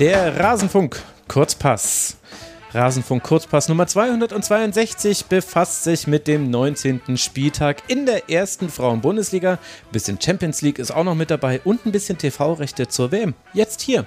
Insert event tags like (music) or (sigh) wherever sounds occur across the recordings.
Der Rasenfunk Kurzpass. Rasenfunk Kurzpass Nummer 262 befasst sich mit dem 19. Spieltag in der ersten Frauen-Bundesliga. Ein bisschen Champions League ist auch noch mit dabei und ein bisschen TV-Rechte zur WM. Jetzt hier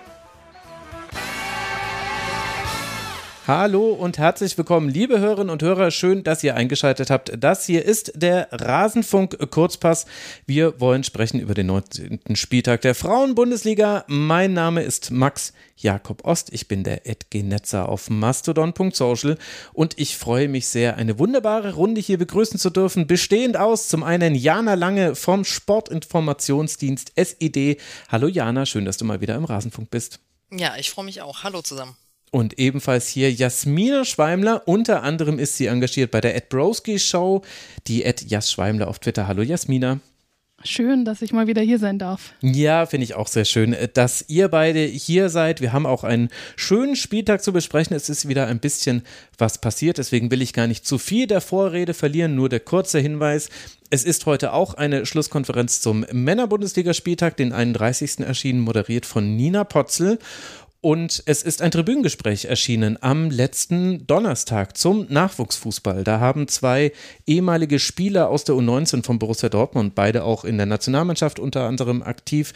Hallo und herzlich willkommen, liebe Hörerinnen und Hörer. Schön, dass ihr eingeschaltet habt. Das hier ist der Rasenfunk Kurzpass. Wir wollen sprechen über den 19. Spieltag der Frauen-Bundesliga. Mein Name ist Max Jakob Ost. Ich bin der Edgenetzer auf mastodon.social und ich freue mich sehr, eine wunderbare Runde hier begrüßen zu dürfen. Bestehend aus zum einen Jana Lange vom Sportinformationsdienst SID. Hallo Jana, schön, dass du mal wieder im Rasenfunk bist. Ja, ich freue mich auch. Hallo zusammen. Und ebenfalls hier Jasmina Schweimler. Unter anderem ist sie engagiert bei der Ed Broski Show. Die Ed Jas Schweimler auf Twitter. Hallo Jasmina. Schön, dass ich mal wieder hier sein darf. Ja, finde ich auch sehr schön, dass ihr beide hier seid. Wir haben auch einen schönen Spieltag zu besprechen. Es ist wieder ein bisschen was passiert. Deswegen will ich gar nicht zu viel der Vorrede verlieren. Nur der kurze Hinweis. Es ist heute auch eine Schlusskonferenz zum Männerbundesligaspieltag, den 31. erschienen, moderiert von Nina Potzel. Und es ist ein Tribünengespräch erschienen am letzten Donnerstag zum Nachwuchsfußball. Da haben zwei ehemalige Spieler aus der U19 von Borussia Dortmund, beide auch in der Nationalmannschaft unter anderem aktiv,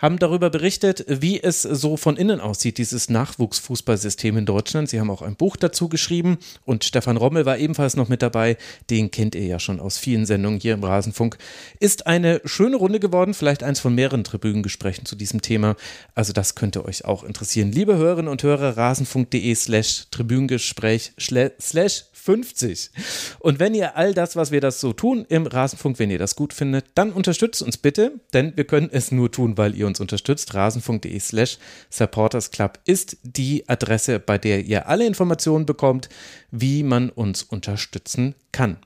haben darüber berichtet, wie es so von innen aussieht, dieses Nachwuchsfußballsystem in Deutschland. Sie haben auch ein Buch dazu geschrieben und Stefan Rommel war ebenfalls noch mit dabei. Den kennt ihr ja schon aus vielen Sendungen hier im Rasenfunk. Ist eine schöne Runde geworden, vielleicht eins von mehreren Tribünengesprächen zu diesem Thema. Also das könnte euch auch interessieren. Liebe Hörerinnen und Hörer, rasenfunk.de slash Tribünengespräch slash 50. Und wenn ihr all das, was wir das so tun im Rasenfunk, wenn ihr das gut findet, dann unterstützt uns bitte, denn wir können es nur tun, weil ihr uns unterstützt. Rasenfunk.de slash supportersclub ist die Adresse, bei der ihr alle Informationen bekommt, wie man uns unterstützen kann.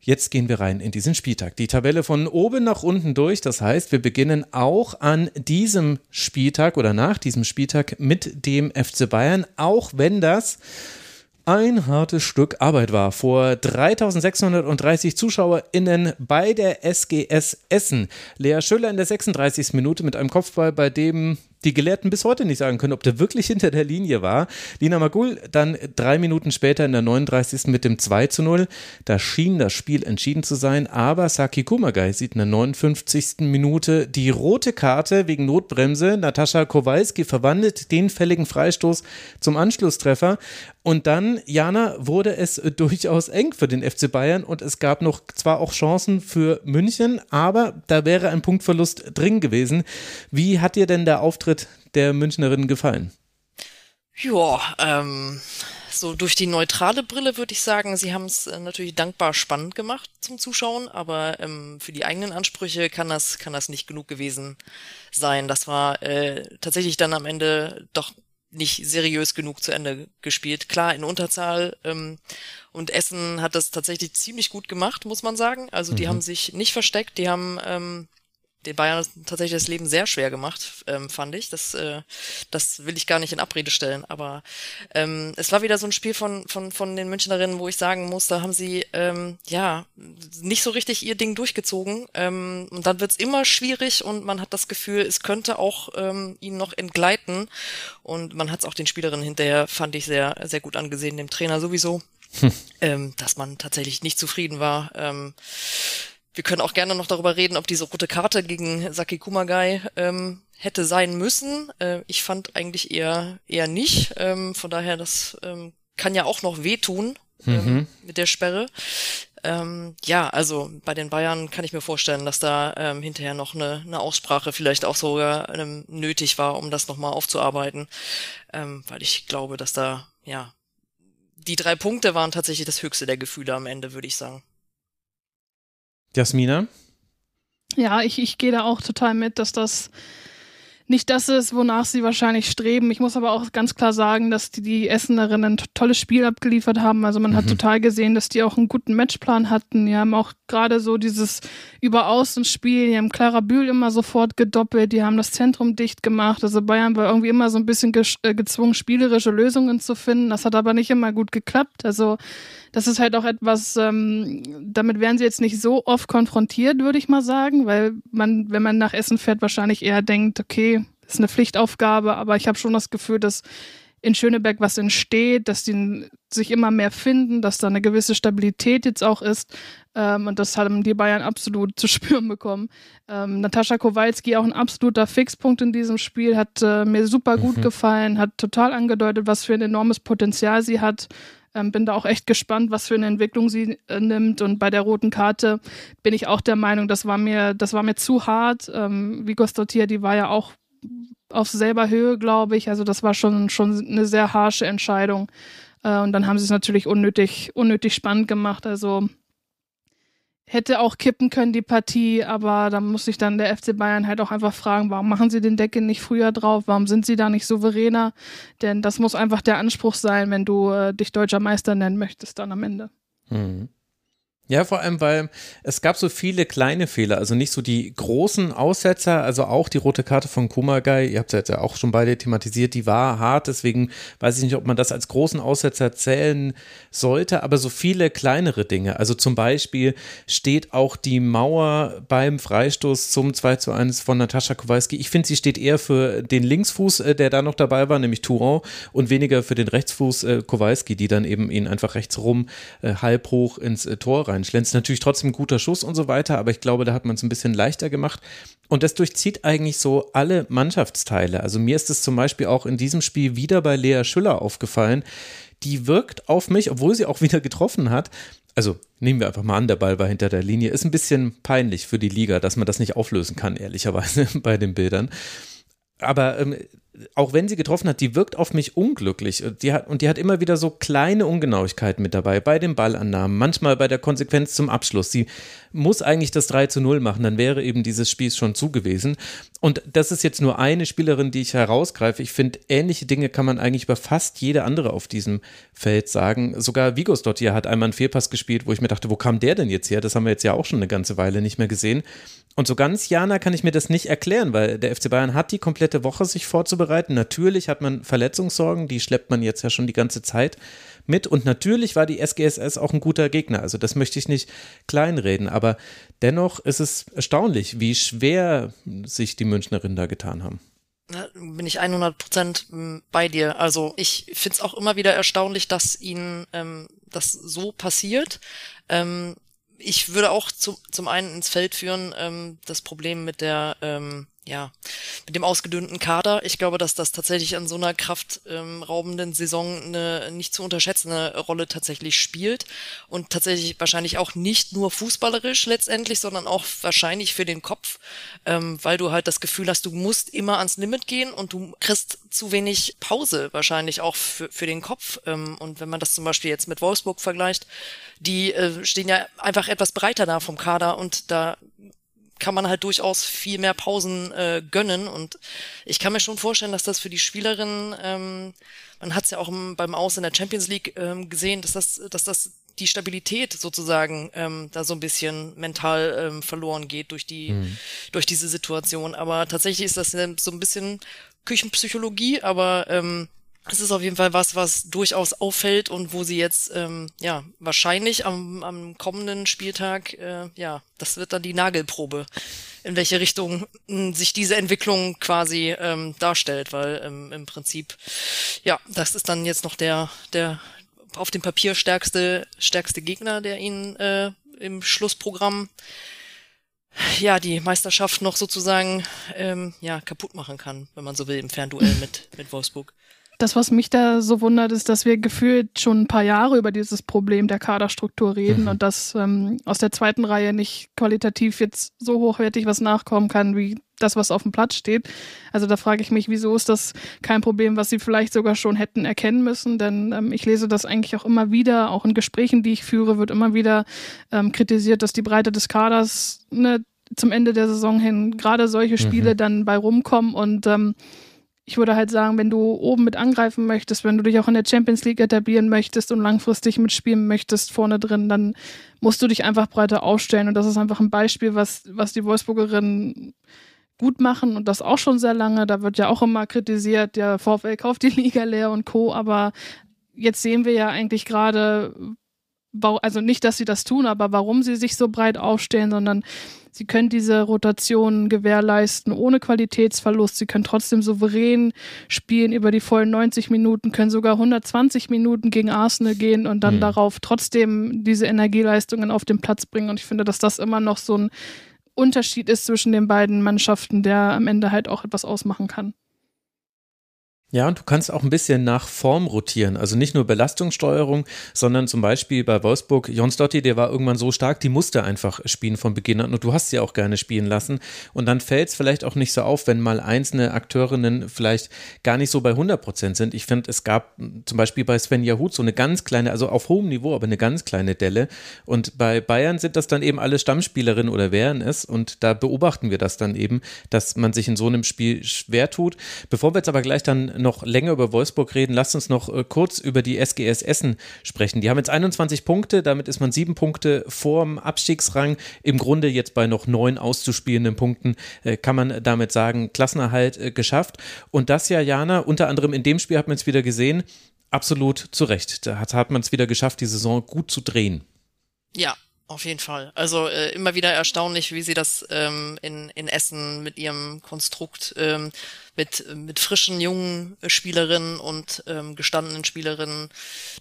Jetzt gehen wir rein in diesen Spieltag. Die Tabelle von oben nach unten durch. Das heißt, wir beginnen auch an diesem Spieltag oder nach diesem Spieltag mit dem FC Bayern, auch wenn das ein hartes Stück Arbeit war. Vor 3630 ZuschauerInnen bei der SGS Essen. Lea Schöller in der 36. Minute mit einem Kopfball, bei dem die Gelehrten bis heute nicht sagen können, ob der wirklich hinter der Linie war. Lina Magul dann drei Minuten später in der 39. mit dem 2 zu 0. Da schien das Spiel entschieden zu sein, aber Saki Kumagai sieht in der 59. Minute die rote Karte wegen Notbremse. Natascha Kowalski verwandelt den fälligen Freistoß zum Anschlusstreffer. Und dann, Jana, wurde es durchaus eng für den FC Bayern und es gab noch zwar auch Chancen für München, aber da wäre ein Punktverlust drin gewesen. Wie hat dir denn der Auftritt Auftritt der Münchnerinnen gefallen? Ja, ähm, so durch die neutrale Brille würde ich sagen, sie haben es äh, natürlich dankbar spannend gemacht zum Zuschauen, aber ähm, für die eigenen Ansprüche kann das, kann das nicht genug gewesen sein. Das war äh, tatsächlich dann am Ende doch nicht seriös genug zu Ende gespielt. Klar, in Unterzahl ähm, und Essen hat das tatsächlich ziemlich gut gemacht, muss man sagen. Also die mhm. haben sich nicht versteckt, die haben ähm, den Bayern tatsächlich das Leben sehr schwer gemacht, ähm, fand ich. Das, äh, das will ich gar nicht in Abrede stellen. Aber ähm, es war wieder so ein Spiel von, von, von den Münchnerinnen, wo ich sagen muss, da haben sie ähm, ja nicht so richtig ihr Ding durchgezogen. Ähm, und dann wird's immer schwierig und man hat das Gefühl, es könnte auch ähm, ihnen noch entgleiten. Und man hat es auch den Spielerinnen hinterher, fand ich, sehr, sehr gut angesehen, dem Trainer sowieso. Hm. Ähm, dass man tatsächlich nicht zufrieden war. Ähm, wir können auch gerne noch darüber reden, ob diese rote Karte gegen Saki Kumagai ähm, hätte sein müssen. Äh, ich fand eigentlich eher eher nicht. Ähm, von daher, das ähm, kann ja auch noch wehtun ähm, mhm. mit der Sperre. Ähm, ja, also bei den Bayern kann ich mir vorstellen, dass da ähm, hinterher noch eine, eine Aussprache vielleicht auch sogar ähm, nötig war, um das nochmal aufzuarbeiten, ähm, weil ich glaube, dass da, ja, die drei Punkte waren tatsächlich das höchste der Gefühle am Ende, würde ich sagen. Jasmina? Ja, ich, ich gehe da auch total mit, dass das nicht das ist, wonach sie wahrscheinlich streben. Ich muss aber auch ganz klar sagen, dass die, die Essenerinnen ein tolles Spiel abgeliefert haben. Also man mhm. hat total gesehen, dass die auch einen guten Matchplan hatten. Die haben auch gerade so dieses Überaußenspiel, die haben Clara Bühl immer sofort gedoppelt, die haben das Zentrum dicht gemacht. Also Bayern war irgendwie immer so ein bisschen äh, gezwungen, spielerische Lösungen zu finden. Das hat aber nicht immer gut geklappt. Also das ist halt auch etwas, ähm, damit werden sie jetzt nicht so oft konfrontiert, würde ich mal sagen, weil man, wenn man nach Essen fährt, wahrscheinlich eher denkt, okay, ist eine Pflichtaufgabe, aber ich habe schon das Gefühl, dass in Schöneberg was entsteht, dass die sich immer mehr finden, dass da eine gewisse Stabilität jetzt auch ist. Ähm, und das haben die Bayern absolut zu (laughs) spüren bekommen. Ähm, Natascha Kowalski auch ein absoluter Fixpunkt in diesem Spiel, hat äh, mir super gut mhm. gefallen, hat total angedeutet, was für ein enormes Potenzial sie hat. Ähm, bin da auch echt gespannt, was für eine Entwicklung sie äh, nimmt. Und bei der roten Karte bin ich auch der Meinung, das war mir, das war mir zu hart. Ähm, Vigo Stottier, die war ja auch auf selber Höhe, glaube ich. Also das war schon, schon eine sehr harsche Entscheidung. Äh, und dann haben sie es natürlich unnötig, unnötig spannend gemacht. Also hätte auch kippen können, die Partie, aber da muss sich dann der FC Bayern halt auch einfach fragen, warum machen sie den Deckel nicht früher drauf? Warum sind sie da nicht souveräner? Denn das muss einfach der Anspruch sein, wenn du äh, dich deutscher Meister nennen möchtest dann am Ende. Mhm. Ja, vor allem, weil es gab so viele kleine Fehler, also nicht so die großen Aussetzer, also auch die rote Karte von Kumagai, ihr habt es jetzt ja auch schon beide thematisiert, die war hart, deswegen weiß ich nicht, ob man das als großen Aussetzer zählen sollte, aber so viele kleinere Dinge, also zum Beispiel steht auch die Mauer beim Freistoß zum 2 zu 1 von Natascha Kowalski, ich finde, sie steht eher für den Linksfuß, äh, der da noch dabei war, nämlich Touron und weniger für den Rechtsfuß äh, Kowalski, die dann eben ihn einfach rechts rum äh, halb hoch ins Tor rein reinschlänzt. Natürlich trotzdem guter Schuss und so weiter, aber ich glaube, da hat man es ein bisschen leichter gemacht. Und das durchzieht eigentlich so alle Mannschaftsteile. Also mir ist es zum Beispiel auch in diesem Spiel wieder bei Lea Schüller aufgefallen. Die wirkt auf mich, obwohl sie auch (laughs) wieder getroffen hat, also nehmen wir einfach mal an, der Ball war hinter der Linie, ist ein bisschen peinlich für die Liga, dass man das nicht auflösen kann, ehrlicherweise (laughs) bei den Bildern. Aber ähm, auch wenn sie getroffen hat, die wirkt auf mich unglücklich. Die hat, und die hat immer wieder so kleine Ungenauigkeiten mit dabei, bei den Ballannahmen, manchmal bei der Konsequenz zum Abschluss. Sie muss eigentlich das 3 zu 0 machen, dann wäre eben dieses Spiel schon zu gewesen. Und das ist jetzt nur eine Spielerin, die ich herausgreife. Ich finde, ähnliche Dinge kann man eigentlich über fast jede andere auf diesem Feld sagen. Sogar Vigos dort hier hat einmal einen Fehlpass gespielt, wo ich mir dachte, wo kam der denn jetzt her? Das haben wir jetzt ja auch schon eine ganze Weile nicht mehr gesehen. Und so ganz, Jana, kann ich mir das nicht erklären, weil der FC Bayern hat die komplette Woche sich vorzubereiten. Natürlich hat man Verletzungssorgen, die schleppt man jetzt ja schon die ganze Zeit mit. Und natürlich war die SGSS auch ein guter Gegner. Also das möchte ich nicht kleinreden. Aber dennoch ist es erstaunlich, wie schwer sich die Münchnerinnen da getan haben. Da bin ich 100 Prozent hm, bei dir. Also ich finde es auch immer wieder erstaunlich, dass ihnen ähm, das so passiert. Ähm, ich würde auch zu, zum einen ins Feld führen, ähm, das Problem mit der, ähm, ja, mit dem ausgedünnten Kader. Ich glaube, dass das tatsächlich an so einer kraftraubenden Saison eine nicht zu unterschätzende Rolle tatsächlich spielt und tatsächlich wahrscheinlich auch nicht nur fußballerisch letztendlich, sondern auch wahrscheinlich für den Kopf, ähm, weil du halt das Gefühl hast, du musst immer ans Limit gehen und du kriegst zu wenig Pause wahrscheinlich auch für, für den Kopf. Ähm, und wenn man das zum Beispiel jetzt mit Wolfsburg vergleicht, die äh, stehen ja einfach etwas breiter da vom Kader und da kann man halt durchaus viel mehr Pausen äh, gönnen. Und ich kann mir schon vorstellen, dass das für die Spielerinnen, ähm, man hat es ja auch im, beim Aus in der Champions League ähm, gesehen, dass das, dass das die Stabilität sozusagen ähm, da so ein bisschen mental ähm, verloren geht durch die mhm. durch diese Situation. Aber tatsächlich ist das so ein bisschen Küchenpsychologie, aber ähm, es ist auf jeden Fall was, was durchaus auffällt und wo sie jetzt ähm, ja wahrscheinlich am, am kommenden Spieltag äh, ja das wird dann die Nagelprobe, in welche Richtung hm, sich diese Entwicklung quasi ähm, darstellt, weil ähm, im Prinzip ja das ist dann jetzt noch der der auf dem Papier stärkste stärkste Gegner, der ihnen äh, im Schlussprogramm ja, die Meisterschaft noch sozusagen ähm, ja, kaputt machen kann, wenn man so will, im Fernduell mit, mit Wolfsburg. Das, was mich da so wundert, ist, dass wir gefühlt schon ein paar Jahre über dieses Problem der Kaderstruktur reden mhm. und dass ähm, aus der zweiten Reihe nicht qualitativ jetzt so hochwertig was nachkommen kann, wie das, was auf dem Platz steht. Also da frage ich mich, wieso ist das kein Problem, was sie vielleicht sogar schon hätten erkennen müssen? Denn ähm, ich lese das eigentlich auch immer wieder, auch in Gesprächen, die ich führe, wird immer wieder ähm, kritisiert, dass die Breite des Kaders ne, zum Ende der Saison hin gerade solche Spiele mhm. dann bei rumkommen und ähm, ich würde halt sagen, wenn du oben mit angreifen möchtest, wenn du dich auch in der Champions League etablieren möchtest und langfristig mitspielen möchtest vorne drin, dann musst du dich einfach breiter aufstellen. Und das ist einfach ein Beispiel, was, was die Wolfsburgerinnen gut machen und das auch schon sehr lange. Da wird ja auch immer kritisiert, der VfL kauft die Liga leer und Co. Aber jetzt sehen wir ja eigentlich gerade, also nicht, dass sie das tun, aber warum sie sich so breit aufstellen, sondern sie können diese Rotation gewährleisten ohne Qualitätsverlust. Sie können trotzdem souverän spielen über die vollen 90 Minuten, können sogar 120 Minuten gegen Arsenal gehen und dann mhm. darauf trotzdem diese Energieleistungen auf den Platz bringen. Und ich finde, dass das immer noch so ein Unterschied ist zwischen den beiden Mannschaften, der am Ende halt auch etwas ausmachen kann. Ja, und du kannst auch ein bisschen nach Form rotieren. Also nicht nur Belastungssteuerung, sondern zum Beispiel bei Wolfsburg, Jons Dotti, der war irgendwann so stark, die musste einfach spielen von Beginn an und du hast sie auch gerne spielen lassen. Und dann fällt es vielleicht auch nicht so auf, wenn mal einzelne Akteurinnen vielleicht gar nicht so bei 100 Prozent sind. Ich finde, es gab zum Beispiel bei Sven Jahut so eine ganz kleine, also auf hohem Niveau, aber eine ganz kleine Delle. Und bei Bayern sind das dann eben alle Stammspielerinnen oder wären es. Und da beobachten wir das dann eben, dass man sich in so einem Spiel schwer tut. Bevor wir jetzt aber gleich dann noch länger über Wolfsburg reden, lasst uns noch äh, kurz über die SGS Essen sprechen. Die haben jetzt 21 Punkte, damit ist man sieben Punkte vorm Abstiegsrang. Im Grunde jetzt bei noch neun auszuspielenden Punkten äh, kann man damit sagen, Klassenerhalt äh, geschafft. Und das ja, Jana, unter anderem in dem Spiel hat man es wieder gesehen, absolut zu Recht. Da hat, hat man es wieder geschafft, die Saison gut zu drehen. Ja, auf jeden Fall. Also äh, immer wieder erstaunlich, wie sie das ähm, in, in Essen mit ihrem Konstrukt ähm, mit, mit frischen jungen Spielerinnen und ähm, gestandenen Spielerinnen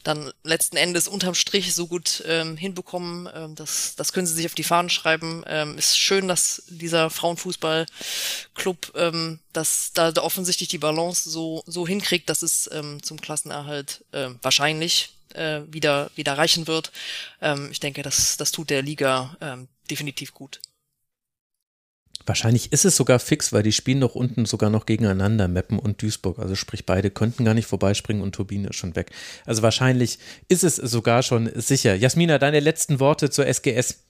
dann letzten Endes unterm Strich so gut ähm, hinbekommen. Ähm, das, das können sie sich auf die Fahnen schreiben. Ähm, ist schön, dass dieser Frauenfußballclub ähm, dass da offensichtlich die Balance so, so hinkriegt, dass es ähm, zum Klassenerhalt äh, wahrscheinlich äh, wieder, wieder reichen wird. Ähm, ich denke, das, das tut der Liga ähm, definitiv gut. Wahrscheinlich ist es sogar fix, weil die spielen doch unten sogar noch gegeneinander, Meppen und Duisburg. Also sprich, beide könnten gar nicht vorbeispringen und Turbine ist schon weg. Also wahrscheinlich ist es sogar schon sicher. Jasmina, deine letzten Worte zur SGS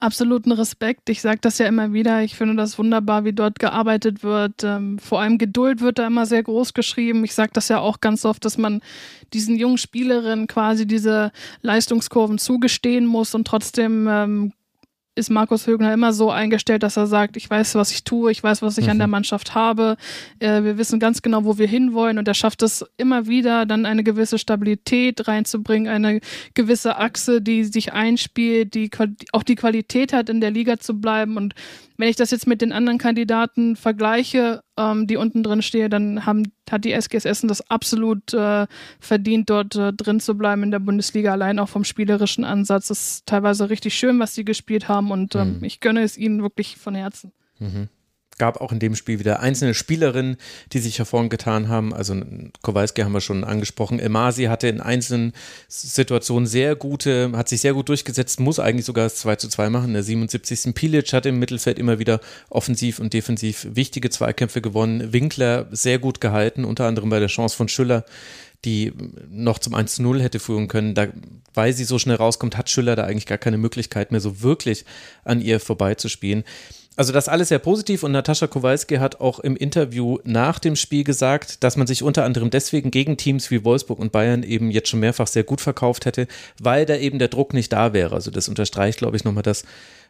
absoluten Respekt. Ich sage das ja immer wieder. Ich finde das wunderbar, wie dort gearbeitet wird. Ähm, vor allem Geduld wird da immer sehr groß geschrieben. Ich sage das ja auch ganz oft, dass man diesen jungen Spielerinnen quasi diese Leistungskurven zugestehen muss und trotzdem ähm, ist Markus Högner immer so eingestellt, dass er sagt, ich weiß, was ich tue, ich weiß, was ich mhm. an der mhm. Mannschaft habe, äh, wir wissen ganz genau, wo wir hinwollen und er schafft es immer wieder, dann eine gewisse Stabilität reinzubringen, eine gewisse Achse, die sich einspielt, die auch die Qualität hat, in der Liga zu bleiben und wenn ich das jetzt mit den anderen Kandidaten vergleiche, ähm, die unten drin stehen, dann haben, hat die SGS Essen das absolut äh, verdient, dort äh, drin zu bleiben in der Bundesliga, allein auch vom spielerischen Ansatz. Es ist teilweise richtig schön, was sie gespielt haben und ähm, mhm. ich gönne es ihnen wirklich von Herzen. Mhm gab auch in dem Spiel wieder einzelne Spielerinnen, die sich hervorgetan haben. Also Kowalski haben wir schon angesprochen. Emasi hatte in einzelnen Situationen sehr gute, hat sich sehr gut durchgesetzt, muss eigentlich sogar das 2 zu 2 machen. Der 77. Pilic hat im Mittelfeld immer wieder offensiv und defensiv wichtige Zweikämpfe gewonnen. Winkler sehr gut gehalten, unter anderem bei der Chance von Schüller die noch zum 1-0 hätte führen können. Da, weil sie so schnell rauskommt, hat Schüller da eigentlich gar keine Möglichkeit mehr, so wirklich an ihr vorbeizuspielen. Also das alles sehr positiv und Natascha Kowalski hat auch im Interview nach dem Spiel gesagt, dass man sich unter anderem deswegen gegen Teams wie Wolfsburg und Bayern eben jetzt schon mehrfach sehr gut verkauft hätte, weil da eben der Druck nicht da wäre. Also das unterstreicht, glaube ich, nochmal das,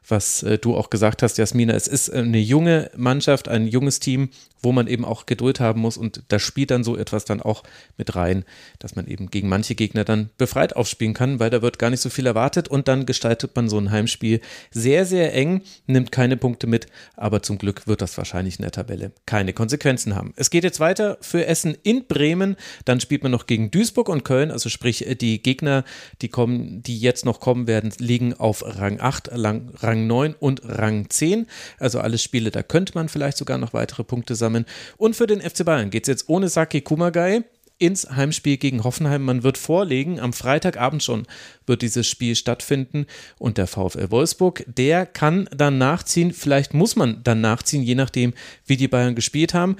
was äh, du auch gesagt hast, Jasmina. Es ist eine junge Mannschaft, ein junges Team, wo man eben auch Geduld haben muss und da spielt dann so etwas dann auch mit rein, dass man eben gegen manche Gegner dann befreit aufspielen kann, weil da wird gar nicht so viel erwartet und dann gestaltet man so ein Heimspiel sehr, sehr eng, nimmt keine Punkte mit, aber zum Glück wird das wahrscheinlich in der Tabelle keine Konsequenzen haben. Es geht jetzt weiter für Essen in Bremen, dann spielt man noch gegen Duisburg und Köln, also sprich die Gegner, die kommen, die jetzt noch kommen werden, liegen auf Rang 8, Rang Rang 9 und Rang 10. Also alles Spiele, da könnte man vielleicht sogar noch weitere Punkte sammeln. Und für den FC Bayern geht es jetzt ohne Saki Kumagai ins Heimspiel gegen Hoffenheim. Man wird vorlegen, am Freitagabend schon wird dieses Spiel stattfinden und der VfL Wolfsburg, der kann dann nachziehen, vielleicht muss man dann nachziehen, je nachdem, wie die Bayern gespielt haben.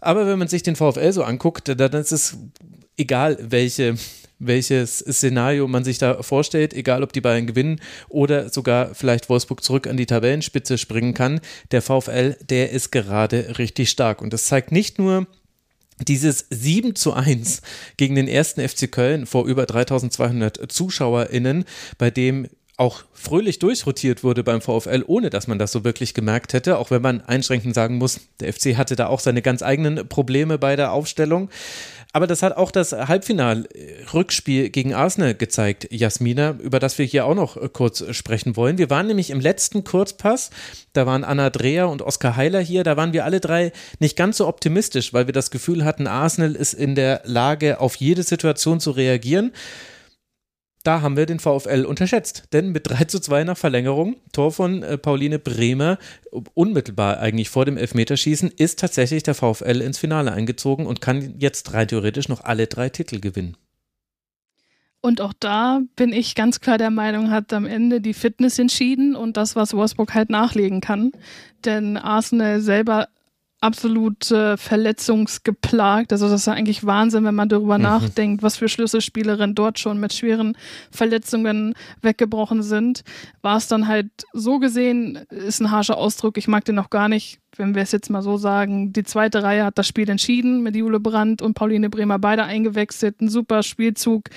Aber wenn man sich den VfL so anguckt, dann ist es egal, welche welches Szenario man sich da vorstellt, egal ob die Bayern gewinnen oder sogar vielleicht Wolfsburg zurück an die Tabellenspitze springen kann. Der VfL, der ist gerade richtig stark. Und das zeigt nicht nur, dieses 7 zu 1 gegen den ersten FC Köln vor über 3200 ZuschauerInnen, bei dem auch fröhlich durchrotiert wurde beim VfL, ohne dass man das so wirklich gemerkt hätte, auch wenn man einschränkend sagen muss, der FC hatte da auch seine ganz eigenen Probleme bei der Aufstellung. Aber das hat auch das Halbfinal-Rückspiel gegen Arsenal gezeigt, Jasmina, über das wir hier auch noch äh, kurz sprechen wollen. Wir waren nämlich im letzten Kurzpass, da waren Anna Dreher und Oskar Heiler hier, da waren wir alle drei nicht ganz so optimistisch, weil wir das Gefühl hatten, Arsenal ist in der Lage, auf jede Situation zu reagieren da haben wir den VfL unterschätzt. Denn mit 3 zu 2 nach Verlängerung, Tor von äh, Pauline Bremer, unmittelbar eigentlich vor dem Elfmeterschießen, ist tatsächlich der VfL ins Finale eingezogen und kann jetzt rein theoretisch noch alle drei Titel gewinnen. Und auch da bin ich ganz klar der Meinung, hat am Ende die Fitness entschieden und das, was Wolfsburg halt nachlegen kann. Denn Arsenal selber absolut äh, verletzungsgeplagt. Also das ist ja eigentlich Wahnsinn, wenn man darüber mhm. nachdenkt, was für Schlüsselspielerinnen dort schon mit schweren Verletzungen weggebrochen sind. War es dann halt so gesehen, ist ein harscher Ausdruck, ich mag den noch gar nicht, wenn wir es jetzt mal so sagen. Die zweite Reihe hat das Spiel entschieden mit Jule Brandt und Pauline Bremer beide eingewechselt. Ein super Spielzug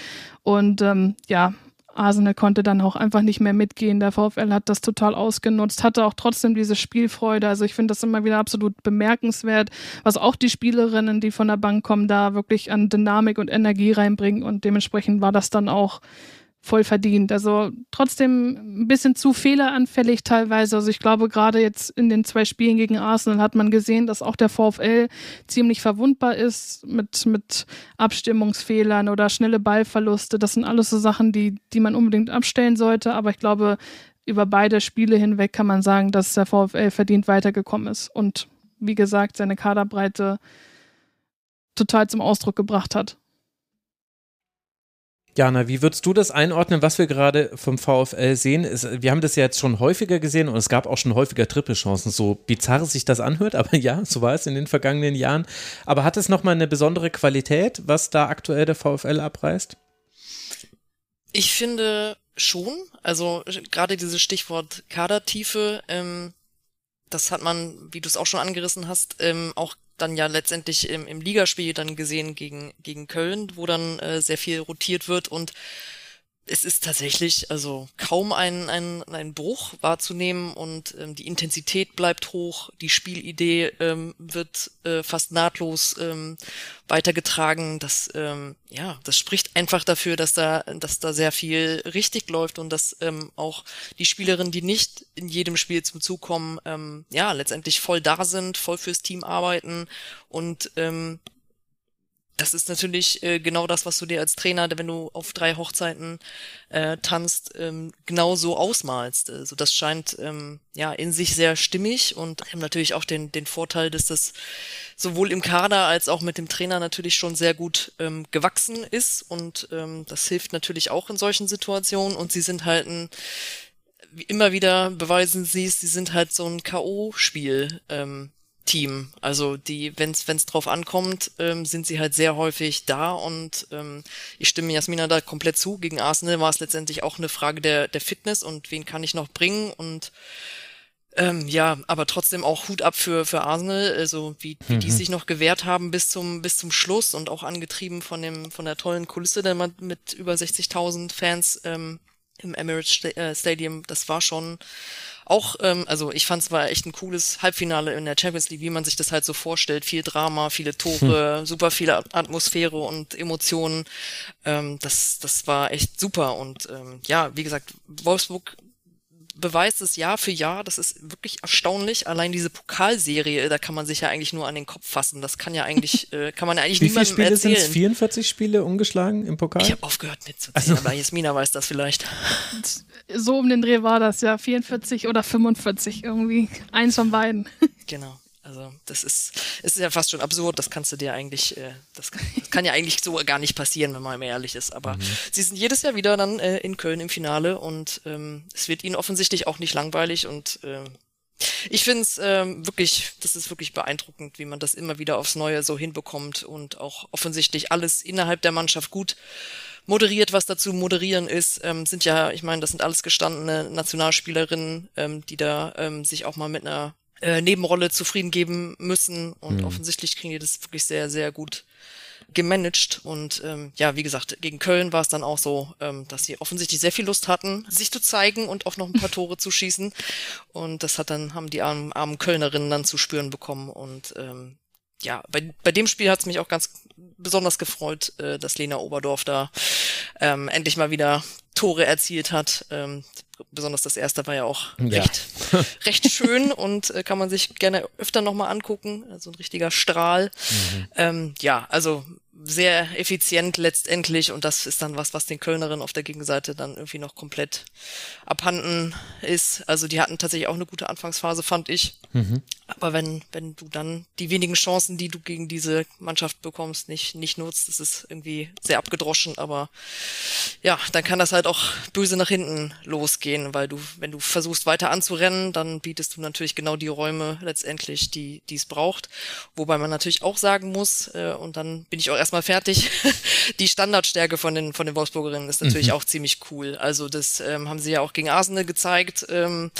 und ähm, ja, Arsenal konnte dann auch einfach nicht mehr mitgehen. Der VfL hat das total ausgenutzt, hatte auch trotzdem diese Spielfreude. Also ich finde das immer wieder absolut bemerkenswert, was auch die Spielerinnen, die von der Bank kommen, da wirklich an Dynamik und Energie reinbringen. Und dementsprechend war das dann auch voll verdient. Also trotzdem ein bisschen zu fehleranfällig teilweise. Also ich glaube, gerade jetzt in den zwei Spielen gegen Arsenal hat man gesehen, dass auch der VfL ziemlich verwundbar ist mit, mit Abstimmungsfehlern oder schnelle Ballverluste. Das sind alles so Sachen, die, die man unbedingt abstellen sollte. Aber ich glaube, über beide Spiele hinweg kann man sagen, dass der VfL verdient weitergekommen ist und wie gesagt, seine Kaderbreite total zum Ausdruck gebracht hat. Jana, wie würdest du das einordnen, was wir gerade vom VfL sehen? wir haben das ja jetzt schon häufiger gesehen und es gab auch schon häufiger Trippelchancen, so bizarr sich das anhört, (laughs) aber ja, so war es in den vergangenen Jahren. Aber hat es nochmal eine besondere Qualität, was da aktuell der VfL abreißt? Ich finde schon, also gerade dieses Stichwort Kadertiefe, ähm, das hat man, wie du es auch schon angerissen hast, ähm, auch dann ja letztendlich im, im Ligaspiel dann gesehen gegen, gegen Köln, wo dann äh, sehr viel rotiert wird und es ist tatsächlich also kaum ein, ein, ein Bruch wahrzunehmen und ähm, die Intensität bleibt hoch, die Spielidee ähm, wird äh, fast nahtlos ähm, weitergetragen. Das ähm, ja, das spricht einfach dafür, dass da, dass da sehr viel richtig läuft und dass ähm, auch die Spielerinnen, die nicht in jedem Spiel zum Zug kommen, ähm, ja letztendlich voll da sind, voll fürs Team arbeiten und ähm, das ist natürlich äh, genau das, was du dir als Trainer, wenn du auf drei Hochzeiten äh, tanzt, ähm, genau so ausmalst. Also das scheint ähm, ja in sich sehr stimmig und haben natürlich auch den, den Vorteil, dass das sowohl im Kader als auch mit dem Trainer natürlich schon sehr gut ähm, gewachsen ist und ähm, das hilft natürlich auch in solchen Situationen und sie sind halt ein immer wieder beweisen sie es, sie sind halt so ein K.O.-Spiel. Ähm, Team. Also die, wenn es drauf ankommt, ähm, sind sie halt sehr häufig da und ähm, ich stimme Jasmina da komplett zu. Gegen Arsenal war es letztendlich auch eine Frage der, der Fitness und wen kann ich noch bringen und ähm, ja, aber trotzdem auch Hut ab für, für Arsenal, also wie, wie mhm. die sich noch gewehrt haben bis zum, bis zum Schluss und auch angetrieben von dem, von der tollen Kulisse, denn man mit über 60.000 Fans ähm, im Emirates äh, Stadium, das war schon auch, ähm, also ich fand es war echt ein cooles Halbfinale in der Champions League, wie man sich das halt so vorstellt. Viel Drama, viele Tore, hm. super viele Atmosphäre und Emotionen. Ähm, das, das war echt super. Und ähm, ja, wie gesagt, Wolfsburg beweist es Jahr für Jahr. Das ist wirklich erstaunlich. Allein diese Pokalserie, da kann man sich ja eigentlich nur an den Kopf fassen. Das kann ja eigentlich, (laughs) äh, kann man ja eigentlich Wie niemandem viele Spiele erzählen. 44 Spiele umgeschlagen im Pokal? Ich habe aufgehört mitzuzählen, also. aber Jasmina weiß das vielleicht. So um den Dreh war das ja, 44 oder 45 irgendwie. Eins von beiden. Genau. Also das ist, es ist ja fast schon absurd, das kannst du dir eigentlich, äh, das, kann, das kann ja eigentlich so gar nicht passieren, wenn man mal ehrlich ist. Aber mhm. sie sind jedes Jahr wieder dann äh, in Köln im Finale und ähm, es wird ihnen offensichtlich auch nicht langweilig und äh, ich finde es ähm, wirklich, das ist wirklich beeindruckend, wie man das immer wieder aufs Neue so hinbekommt und auch offensichtlich alles innerhalb der Mannschaft gut moderiert, was dazu moderieren ist. Ähm, sind ja, ich meine, das sind alles gestandene Nationalspielerinnen, ähm, die da ähm, sich auch mal mit einer äh, Nebenrolle zufrieden geben müssen. Und mhm. offensichtlich kriegen die das wirklich sehr, sehr gut gemanagt. Und ähm, ja, wie gesagt, gegen Köln war es dann auch so, ähm, dass sie offensichtlich sehr viel Lust hatten, sich zu zeigen und auch noch ein paar Tore zu schießen. Und das hat dann, haben die armen, armen Kölnerinnen dann zu spüren bekommen. Und ähm, ja, bei, bei dem Spiel hat es mich auch ganz besonders gefreut, äh, dass Lena Oberdorf da ähm, endlich mal wieder Tore erzielt hat. Ähm, besonders das erste war ja auch ja. recht, (laughs) recht schön und äh, kann man sich gerne öfter nochmal angucken. Also ein richtiger Strahl. Mhm. Ähm, ja, also sehr effizient letztendlich und das ist dann was, was den Kölnerinnen auf der Gegenseite dann irgendwie noch komplett abhanden ist. Also die hatten tatsächlich auch eine gute Anfangsphase, fand ich. Mhm. Aber wenn, wenn du dann die wenigen Chancen, die du gegen diese Mannschaft bekommst, nicht, nicht nutzt, das ist irgendwie sehr abgedroschen, aber ja, dann kann das halt auch böse nach hinten losgehen, weil du, wenn du versuchst weiter anzurennen, dann bietest du natürlich genau die Räume letztendlich, die, die es braucht. Wobei man natürlich auch sagen muss, äh, und dann bin ich auch erstmal fertig, (laughs) die Standardstärke von den, von den Wolfsburgerinnen ist natürlich mhm. auch ziemlich cool. Also das ähm, haben sie ja auch gegen Arsenal gezeigt. Ähm,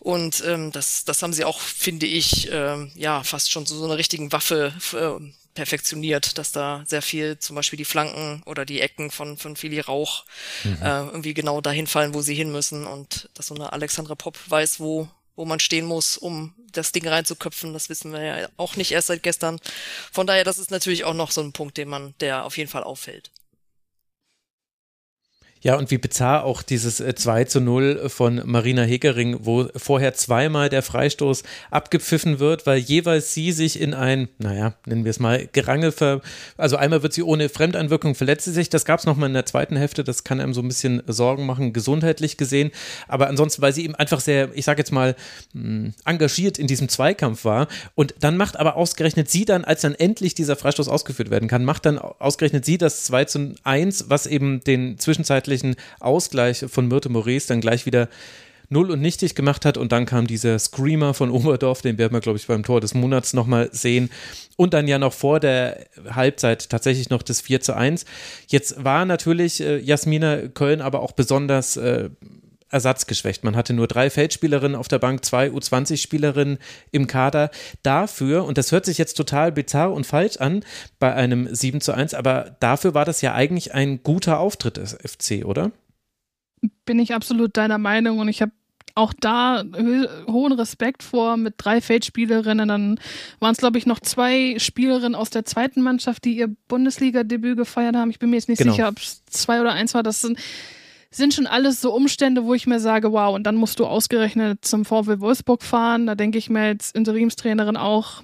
und ähm, das, das haben sie auch, finde ich, ähm, ja, fast schon zu so einer richtigen Waffe äh, perfektioniert, dass da sehr viel, zum Beispiel die Flanken oder die Ecken von, von Fili Rauch mhm. äh, irgendwie genau dahin fallen, wo sie hin müssen und dass so eine Alexandra Popp weiß, wo, wo man stehen muss, um das Ding reinzuköpfen. Das wissen wir ja auch nicht erst seit gestern. Von daher, das ist natürlich auch noch so ein Punkt, den man, der auf jeden Fall auffällt. Ja, und wie bizarr auch dieses 2 äh, zu 0 von Marina Hegering, wo vorher zweimal der Freistoß abgepfiffen wird, weil jeweils sie sich in ein, naja, nennen wir es mal, Gerangel ver. Also einmal wird sie ohne Fremdeinwirkung verletzt sie sich. Das gab es nochmal in der zweiten Hälfte. Das kann einem so ein bisschen Sorgen machen, gesundheitlich gesehen. Aber ansonsten, weil sie eben einfach sehr, ich sage jetzt mal, hm, engagiert in diesem Zweikampf war. Und dann macht aber ausgerechnet sie dann, als dann endlich dieser Freistoß ausgeführt werden kann, macht dann ausgerechnet sie das 2 zu 1, was eben den zwischenzeitlichen zwischenzeitlichen Ausgleich von Myrte Maurice dann gleich wieder null und nichtig gemacht hat und dann kam dieser Screamer von Oberdorf, den werden wir, glaube ich, beim Tor des Monats nochmal sehen und dann ja noch vor der Halbzeit tatsächlich noch das 4 zu 1. Jetzt war natürlich äh, Jasmina Köln aber auch besonders äh, ersatzgeschwächt. Man hatte nur drei Feldspielerinnen auf der Bank, zwei U20-Spielerinnen im Kader. Dafür, und das hört sich jetzt total bizarr und falsch an bei einem 7 zu 1, aber dafür war das ja eigentlich ein guter Auftritt des FC, oder? Bin ich absolut deiner Meinung und ich habe auch da hohen Respekt vor mit drei Feldspielerinnen. Dann waren es, glaube ich, noch zwei Spielerinnen aus der zweiten Mannschaft, die ihr Bundesliga-Debüt gefeiert haben. Ich bin mir jetzt nicht genau. sicher, ob es zwei oder eins war. Das sind sind schon alles so Umstände, wo ich mir sage, wow, und dann musst du ausgerechnet zum VW Wolfsburg fahren. Da denke ich mir als Interimstrainerin auch,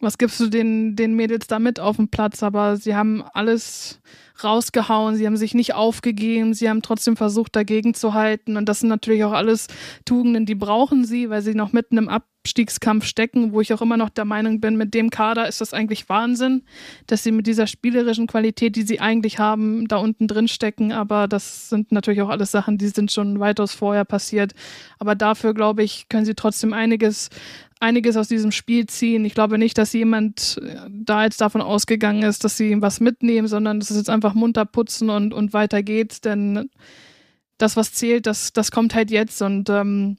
was gibst du den, den Mädels da mit auf dem Platz? Aber sie haben alles rausgehauen, sie haben sich nicht aufgegeben, sie haben trotzdem versucht, dagegen zu halten. Und das sind natürlich auch alles Tugenden, die brauchen sie, weil sie noch mitten im Abstiegskampf stecken, wo ich auch immer noch der Meinung bin, mit dem Kader ist das eigentlich Wahnsinn, dass sie mit dieser spielerischen Qualität, die sie eigentlich haben, da unten drin stecken. Aber das sind natürlich auch alles Sachen, die sind schon weitaus vorher passiert. Aber dafür, glaube ich, können sie trotzdem einiges einiges aus diesem Spiel ziehen. Ich glaube nicht, dass jemand äh, da jetzt davon ausgegangen ist, dass sie was mitnehmen, sondern das ist jetzt einfach munter putzen und, und weiter geht's, denn das, was zählt, das, das kommt halt jetzt und ähm,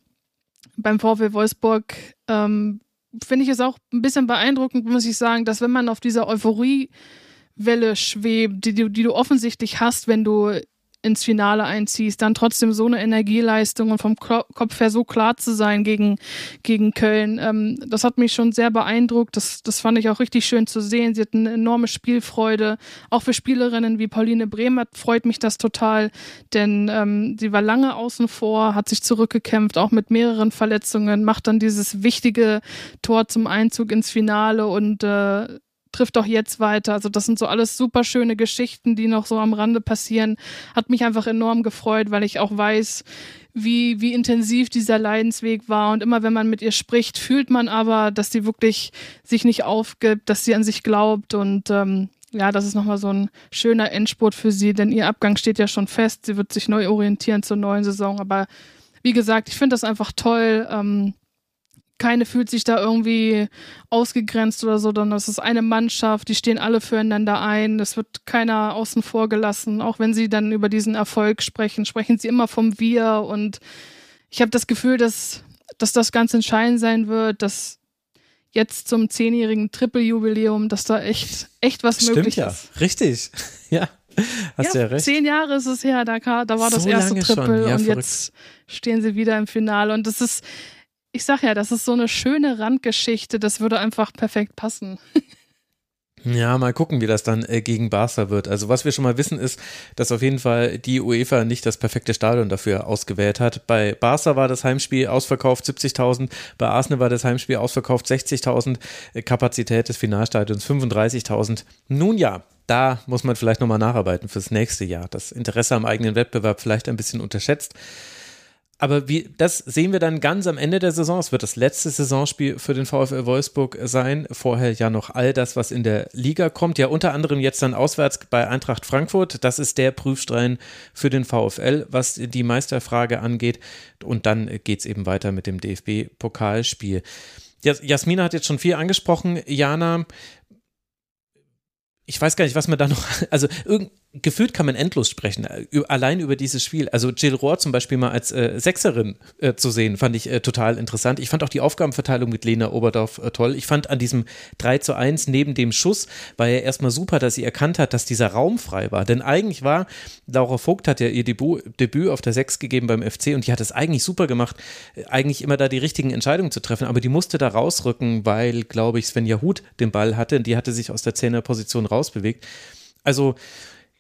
beim VfL Wolfsburg ähm, finde ich es auch ein bisschen beeindruckend, muss ich sagen, dass wenn man auf dieser Euphoriewelle schwebt, die, die, die du offensichtlich hast, wenn du ins Finale einziehst, dann trotzdem so eine Energieleistung und vom Kopf her so klar zu sein gegen, gegen Köln. Ähm, das hat mich schon sehr beeindruckt. Das, das fand ich auch richtig schön zu sehen. Sie hatten eine enorme Spielfreude. Auch für Spielerinnen wie Pauline Bremer freut mich das total, denn ähm, sie war lange außen vor, hat sich zurückgekämpft, auch mit mehreren Verletzungen, macht dann dieses wichtige Tor zum Einzug ins Finale und äh, trifft auch jetzt weiter. Also das sind so alles super schöne Geschichten, die noch so am Rande passieren. Hat mich einfach enorm gefreut, weil ich auch weiß, wie, wie intensiv dieser Leidensweg war. Und immer wenn man mit ihr spricht, fühlt man aber, dass sie wirklich sich nicht aufgibt, dass sie an sich glaubt. Und ähm, ja, das ist nochmal so ein schöner Endspurt für sie, denn ihr Abgang steht ja schon fest. Sie wird sich neu orientieren zur neuen Saison. Aber wie gesagt, ich finde das einfach toll. Ähm, keine fühlt sich da irgendwie ausgegrenzt oder so, sondern das ist eine Mannschaft, die stehen alle füreinander ein, es wird keiner außen vor gelassen, auch wenn sie dann über diesen Erfolg sprechen, sprechen sie immer vom Wir und ich habe das Gefühl, dass, dass das ganz entscheidend sein wird, dass jetzt zum zehnjährigen Triple-Jubiläum, dass da echt, echt was Stimmt möglich ja. ist. Richtig, (laughs) ja. Hast ja, ja recht. Zehn Jahre ist es her, da, da war so das erste Triple ja, und verrückt. jetzt stehen sie wieder im Finale und das ist, ich sag ja, das ist so eine schöne Randgeschichte, das würde einfach perfekt passen. Ja, mal gucken, wie das dann äh, gegen Barca wird. Also was wir schon mal wissen ist, dass auf jeden Fall die UEFA nicht das perfekte Stadion dafür ausgewählt hat. Bei Barca war das Heimspiel ausverkauft 70.000, bei Arsenal war das Heimspiel ausverkauft 60.000, äh, Kapazität des Finalstadions 35.000. Nun ja, da muss man vielleicht nochmal nacharbeiten fürs nächste Jahr. Das Interesse am eigenen Wettbewerb vielleicht ein bisschen unterschätzt. Aber wie, das sehen wir dann ganz am Ende der Saison. Es wird das letzte Saisonspiel für den VfL Wolfsburg sein. Vorher ja noch all das, was in der Liga kommt. Ja, unter anderem jetzt dann auswärts bei Eintracht Frankfurt. Das ist der Prüfstein für den VfL, was die Meisterfrage angeht. Und dann geht es eben weiter mit dem DFB-Pokalspiel. Jasmina hat jetzt schon viel angesprochen. Jana, ich weiß gar nicht, was man da noch, (laughs) also irgend, gefühlt kann man endlos sprechen, äh, allein über dieses Spiel. Also Jill Rohr zum Beispiel mal als äh, Sechserin äh, zu sehen, fand ich äh, total interessant. Ich fand auch die Aufgabenverteilung mit Lena Oberdorf äh, toll. Ich fand an diesem 3 zu 1 neben dem Schuss war ja erstmal super, dass sie erkannt hat, dass dieser Raum frei war. Denn eigentlich war, Laura Vogt hat ja ihr Debüt, Debüt auf der 6 gegeben beim FC und die hat es eigentlich super gemacht, äh, eigentlich immer da die richtigen Entscheidungen zu treffen, aber die musste da rausrücken, weil, glaube ich, Svenja Huth den Ball hatte und die hatte sich aus der Zehnerposition rausbewegt. Also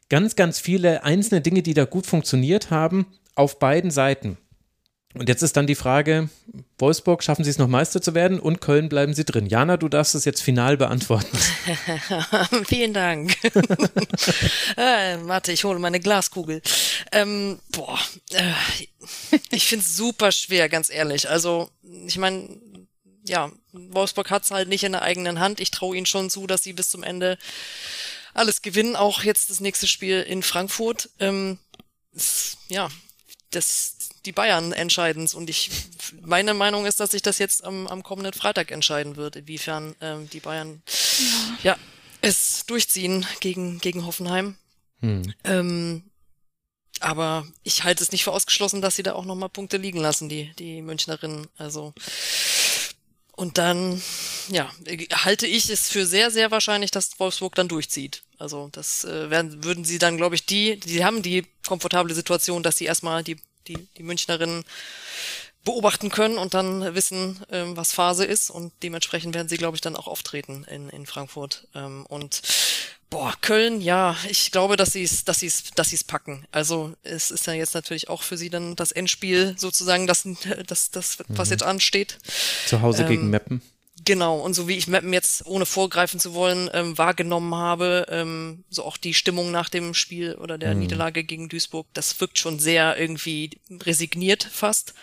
ganz, ganz viele einzelne Dinge, die da gut funktioniert haben, auf beiden Seiten. Und jetzt ist dann die Frage, Wolfsburg, schaffen Sie es noch Meister zu werden und Köln bleiben Sie drin? Jana, du darfst es jetzt final beantworten. (laughs) Vielen Dank. (laughs) äh, warte, ich hole meine Glaskugel. Ähm, boah, äh, ich finde es super schwer, ganz ehrlich. Also, ich meine, ja, Wolfsburg hat es halt nicht in der eigenen Hand. Ich traue ihnen schon zu, dass sie bis zum Ende alles gewinnen, auch jetzt das nächste Spiel in Frankfurt. Ähm, ja, das, die Bayern entscheiden und ich, meine Meinung ist, dass sich das jetzt am, am kommenden Freitag entscheiden wird, inwiefern ähm, die Bayern ja. ja es durchziehen gegen, gegen Hoffenheim. Hm. Ähm, aber ich halte es nicht für ausgeschlossen, dass sie da auch nochmal Punkte liegen lassen, die, die Münchnerinnen. Also und dann, ja, halte ich es für sehr, sehr wahrscheinlich, dass Wolfsburg dann durchzieht. Also das äh, werden, würden sie dann, glaube ich, die, die haben die komfortable Situation, dass sie erstmal die, die, die Münchnerinnen beobachten können und dann wissen, ähm, was Phase ist und dementsprechend werden sie, glaube ich, dann auch auftreten in, in Frankfurt. Ähm, und boah, Köln, ja, ich glaube, dass sie es, dass sie es, dass sie es packen. Also es ist ja jetzt natürlich auch für sie dann das Endspiel sozusagen, das, das, das was mhm. jetzt ansteht. Zu Hause ähm, gegen Meppen. Genau, und so wie ich Meppen jetzt, ohne vorgreifen zu wollen, ähm, wahrgenommen habe, ähm, so auch die Stimmung nach dem Spiel oder der mhm. Niederlage gegen Duisburg, das wirkt schon sehr irgendwie resigniert fast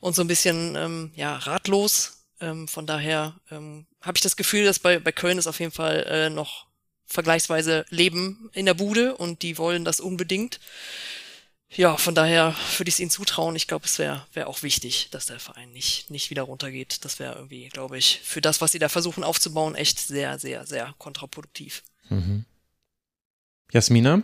und so ein bisschen ähm, ja ratlos. Ähm, von daher ähm, habe ich das Gefühl, dass bei, bei Köln ist auf jeden Fall äh, noch vergleichsweise Leben in der Bude und die wollen das unbedingt. Ja, von daher würde ich es ihnen zutrauen. Ich glaube, es wäre wär auch wichtig, dass der Verein nicht, nicht wieder runtergeht. Das wäre irgendwie, glaube ich, für das, was sie da versuchen aufzubauen, echt sehr, sehr, sehr kontraproduktiv. Mhm. Jasmina?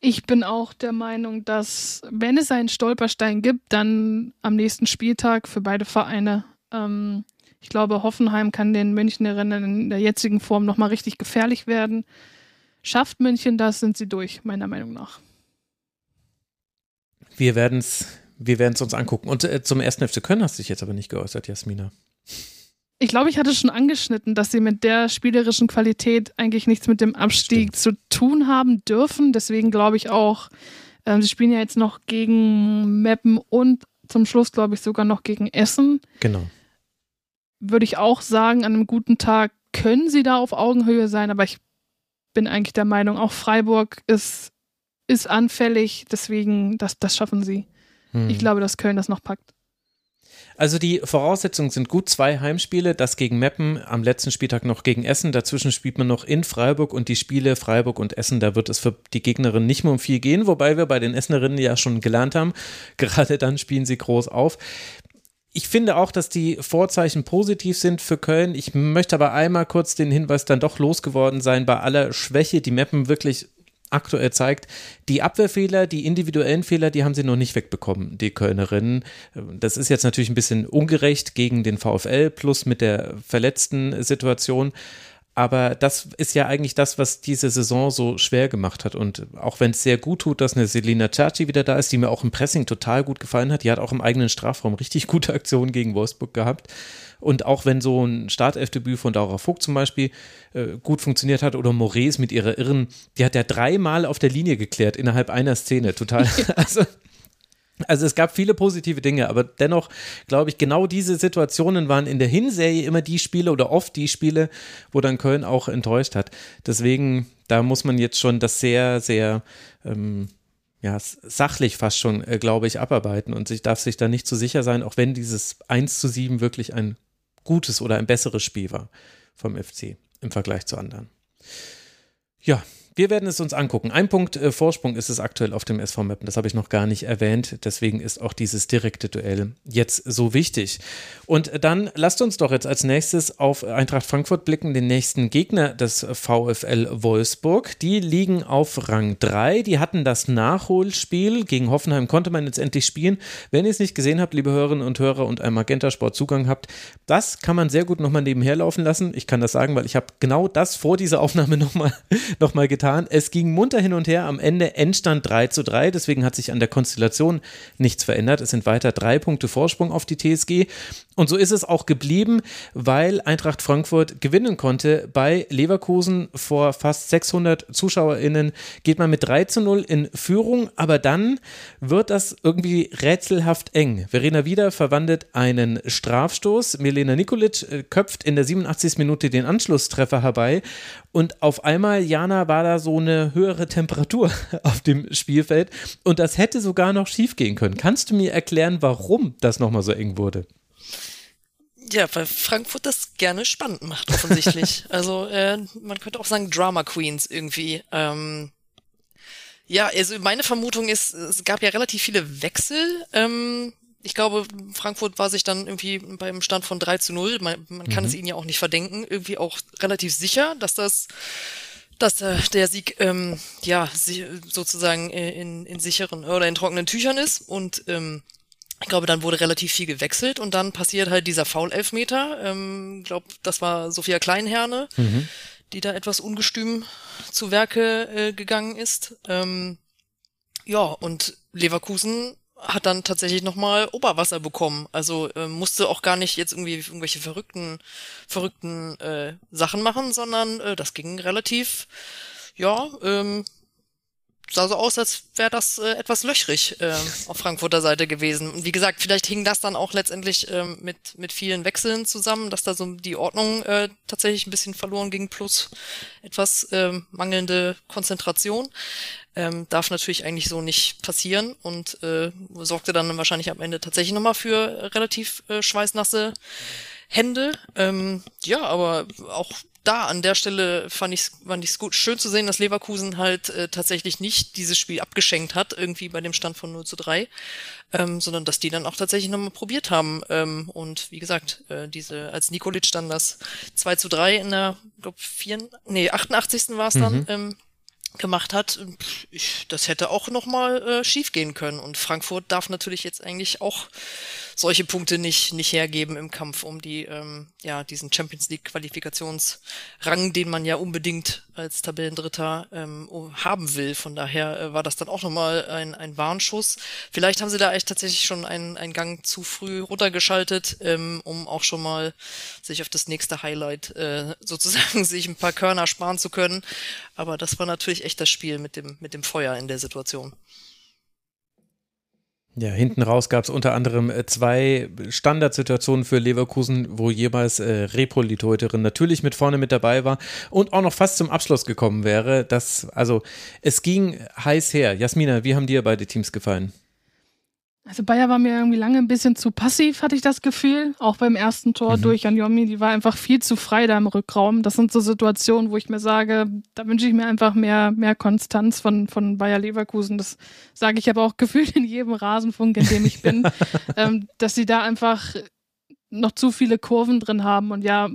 Ich bin auch der Meinung, dass wenn es einen Stolperstein gibt, dann am nächsten Spieltag für beide Vereine. Ähm, ich glaube, Hoffenheim kann den Münchnerinnen in der jetzigen Form nochmal richtig gefährlich werden. Schafft München das, sind sie durch, meiner Meinung nach. Wir werden es wir werden's uns angucken. Und äh, zum ersten FC Köln hast du dich jetzt aber nicht geäußert, Jasmina. Ich glaube, ich hatte schon angeschnitten, dass sie mit der spielerischen Qualität eigentlich nichts mit dem Abstieg Stimmt. zu tun haben dürfen. Deswegen glaube ich auch, äh, sie spielen ja jetzt noch gegen Meppen und zum Schluss, glaube ich, sogar noch gegen Essen. Genau. Würde ich auch sagen, an einem guten Tag können sie da auf Augenhöhe sein, aber ich bin eigentlich der Meinung, auch Freiburg ist ist anfällig, deswegen, das, das schaffen sie. Hm. Ich glaube, dass Köln das noch packt. Also die Voraussetzungen sind gut. Zwei Heimspiele, das gegen Meppen, am letzten Spieltag noch gegen Essen. Dazwischen spielt man noch in Freiburg und die Spiele Freiburg und Essen, da wird es für die Gegnerin nicht mehr um viel gehen, wobei wir bei den Essenerinnen ja schon gelernt haben, (laughs) gerade dann spielen sie groß auf. Ich finde auch, dass die Vorzeichen positiv sind für Köln. Ich möchte aber einmal kurz den Hinweis dann doch losgeworden sein, bei aller Schwäche, die Meppen wirklich aktuell zeigt, die Abwehrfehler, die individuellen Fehler, die haben sie noch nicht wegbekommen, die Kölnerinnen. Das ist jetzt natürlich ein bisschen ungerecht gegen den VfL plus mit der verletzten Situation. Aber das ist ja eigentlich das, was diese Saison so schwer gemacht hat. Und auch wenn es sehr gut tut, dass eine Selina Ciacci wieder da ist, die mir auch im Pressing total gut gefallen hat, die hat auch im eigenen Strafraum richtig gute Aktionen gegen Wolfsburg gehabt. Und auch wenn so ein Startelfdebüt von Daura Vogt zum Beispiel äh, gut funktioniert hat oder Moraes mit ihrer Irren, die hat ja dreimal auf der Linie geklärt innerhalb einer Szene. Total. (laughs) (laughs) Also also es gab viele positive Dinge, aber dennoch glaube ich, genau diese Situationen waren in der Hinserie immer die Spiele oder oft die Spiele, wo dann Köln auch enttäuscht hat. Deswegen, da muss man jetzt schon das sehr, sehr ähm, ja, sachlich fast schon, äh, glaube ich, abarbeiten und sich darf sich da nicht zu so sicher sein, auch wenn dieses 1 zu 7 wirklich ein gutes oder ein besseres Spiel war vom FC im Vergleich zu anderen. Ja, wir werden es uns angucken. Ein Punkt äh, Vorsprung ist es aktuell auf dem SV Mappen. Das habe ich noch gar nicht erwähnt. Deswegen ist auch dieses direkte Duell jetzt so wichtig. Und dann lasst uns doch jetzt als nächstes auf Eintracht Frankfurt blicken, den nächsten Gegner des VfL Wolfsburg. Die liegen auf Rang 3. Die hatten das Nachholspiel. Gegen Hoffenheim konnte man jetzt endlich spielen. Wenn ihr es nicht gesehen habt, liebe Hörerinnen und Hörer und ein Magenta Sport Zugang habt, das kann man sehr gut nochmal nebenher laufen lassen. Ich kann das sagen, weil ich habe genau das vor dieser Aufnahme nochmal (laughs) noch mal getan getan. Es ging munter hin und her. Am Ende Endstand 3 zu 3. Deswegen hat sich an der Konstellation nichts verändert. Es sind weiter drei Punkte Vorsprung auf die TSG. Und so ist es auch geblieben, weil Eintracht Frankfurt gewinnen konnte bei Leverkusen vor fast 600 ZuschauerInnen. Geht man mit 3 zu 0 in Führung, aber dann wird das irgendwie rätselhaft eng. Verena Wieder verwandelt einen Strafstoß. Milena Nikolic äh, köpft in der 87. Minute den Anschlusstreffer herbei und auf einmal, Jana, war da so eine höhere Temperatur (laughs) auf dem Spielfeld und das hätte sogar noch schief gehen können. Kannst du mir erklären, warum das nochmal so eng wurde? Ja, weil Frankfurt das gerne spannend macht, offensichtlich. (laughs) also äh, man könnte auch sagen Drama Queens irgendwie. Ähm, ja, also meine Vermutung ist, es gab ja relativ viele Wechsel. Ähm, ich glaube, Frankfurt war sich dann irgendwie beim Stand von 3 zu 0, man, man kann mhm. es ihnen ja auch nicht verdenken, irgendwie auch relativ sicher, dass das dass äh, der Sieg ähm, ja sozusagen in, in sicheren oder in trockenen Tüchern ist und ähm, ich glaube, dann wurde relativ viel gewechselt und dann passiert halt dieser Foul-Elfmeter. Ähm, glaube, das war Sophia Kleinherne, mhm. die da etwas ungestüm zu Werke äh, gegangen ist. Ähm, ja, und Leverkusen hat dann tatsächlich nochmal Oberwasser bekommen. Also äh, musste auch gar nicht jetzt irgendwie irgendwelche verrückten, verrückten äh, Sachen machen, sondern äh, das ging relativ, ja, ähm, sah so aus, als wäre das äh, etwas löchrig äh, auf Frankfurter Seite gewesen. Und wie gesagt, vielleicht hing das dann auch letztendlich äh, mit, mit vielen Wechseln zusammen, dass da so die Ordnung äh, tatsächlich ein bisschen verloren ging, plus etwas äh, mangelnde Konzentration. Ähm, darf natürlich eigentlich so nicht passieren und äh, sorgte dann wahrscheinlich am Ende tatsächlich nochmal für relativ äh, schweißnasse Hände. Ähm, ja, aber auch da an der Stelle fand ich es fand ich's gut, schön zu sehen, dass Leverkusen halt äh, tatsächlich nicht dieses Spiel abgeschenkt hat, irgendwie bei dem Stand von 0 zu 3, ähm, sondern dass die dann auch tatsächlich nochmal probiert haben. Ähm, und wie gesagt, äh, diese, als Nikolic dann das 2 zu 3 in der, glaub, 4, nee, 88. war es dann, mhm. ähm, gemacht hat, ich, das hätte auch nochmal äh, schief gehen können. Und Frankfurt darf natürlich jetzt eigentlich auch solche Punkte nicht, nicht hergeben im Kampf um die, ähm, ja, diesen Champions League Qualifikationsrang, den man ja unbedingt als Tabellendritter ähm, haben will. Von daher äh, war das dann auch nochmal ein, ein Warnschuss. Vielleicht haben sie da echt tatsächlich schon einen, einen Gang zu früh runtergeschaltet, ähm, um auch schon mal sich auf das nächste Highlight äh, sozusagen (laughs) sich ein paar Körner sparen zu können. Aber das war natürlich echt das Spiel mit dem, mit dem Feuer in der Situation. Ja, hinten raus gab es unter anderem äh, zwei Standardsituationen für Leverkusen, wo jeweils äh, Repol, die Torhüterin, natürlich mit vorne mit dabei war und auch noch fast zum Abschluss gekommen wäre. Das, also es ging heiß her. Jasmina, wie haben dir beide Teams gefallen? Also Bayer war mir irgendwie lange ein bisschen zu passiv, hatte ich das Gefühl. Auch beim ersten Tor mhm. durch Anjomi, die war einfach viel zu frei da im Rückraum. Das sind so Situationen, wo ich mir sage, da wünsche ich mir einfach mehr, mehr Konstanz von, von Bayer Leverkusen. Das sage ich aber auch (laughs) gefühlt in jedem Rasenfunk, in dem ich bin, (laughs) ähm, dass sie da einfach noch zu viele Kurven drin haben. Und ja,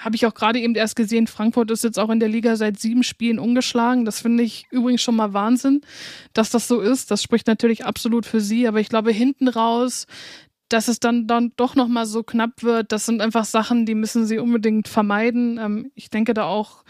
habe ich auch gerade eben erst gesehen, Frankfurt ist jetzt auch in der Liga seit sieben Spielen ungeschlagen. Das finde ich übrigens schon mal Wahnsinn, dass das so ist. Das spricht natürlich absolut für sie, aber ich glaube, hinten raus, dass es dann, dann doch nochmal so knapp wird, das sind einfach Sachen, die müssen sie unbedingt vermeiden. Ähm, ich denke da auch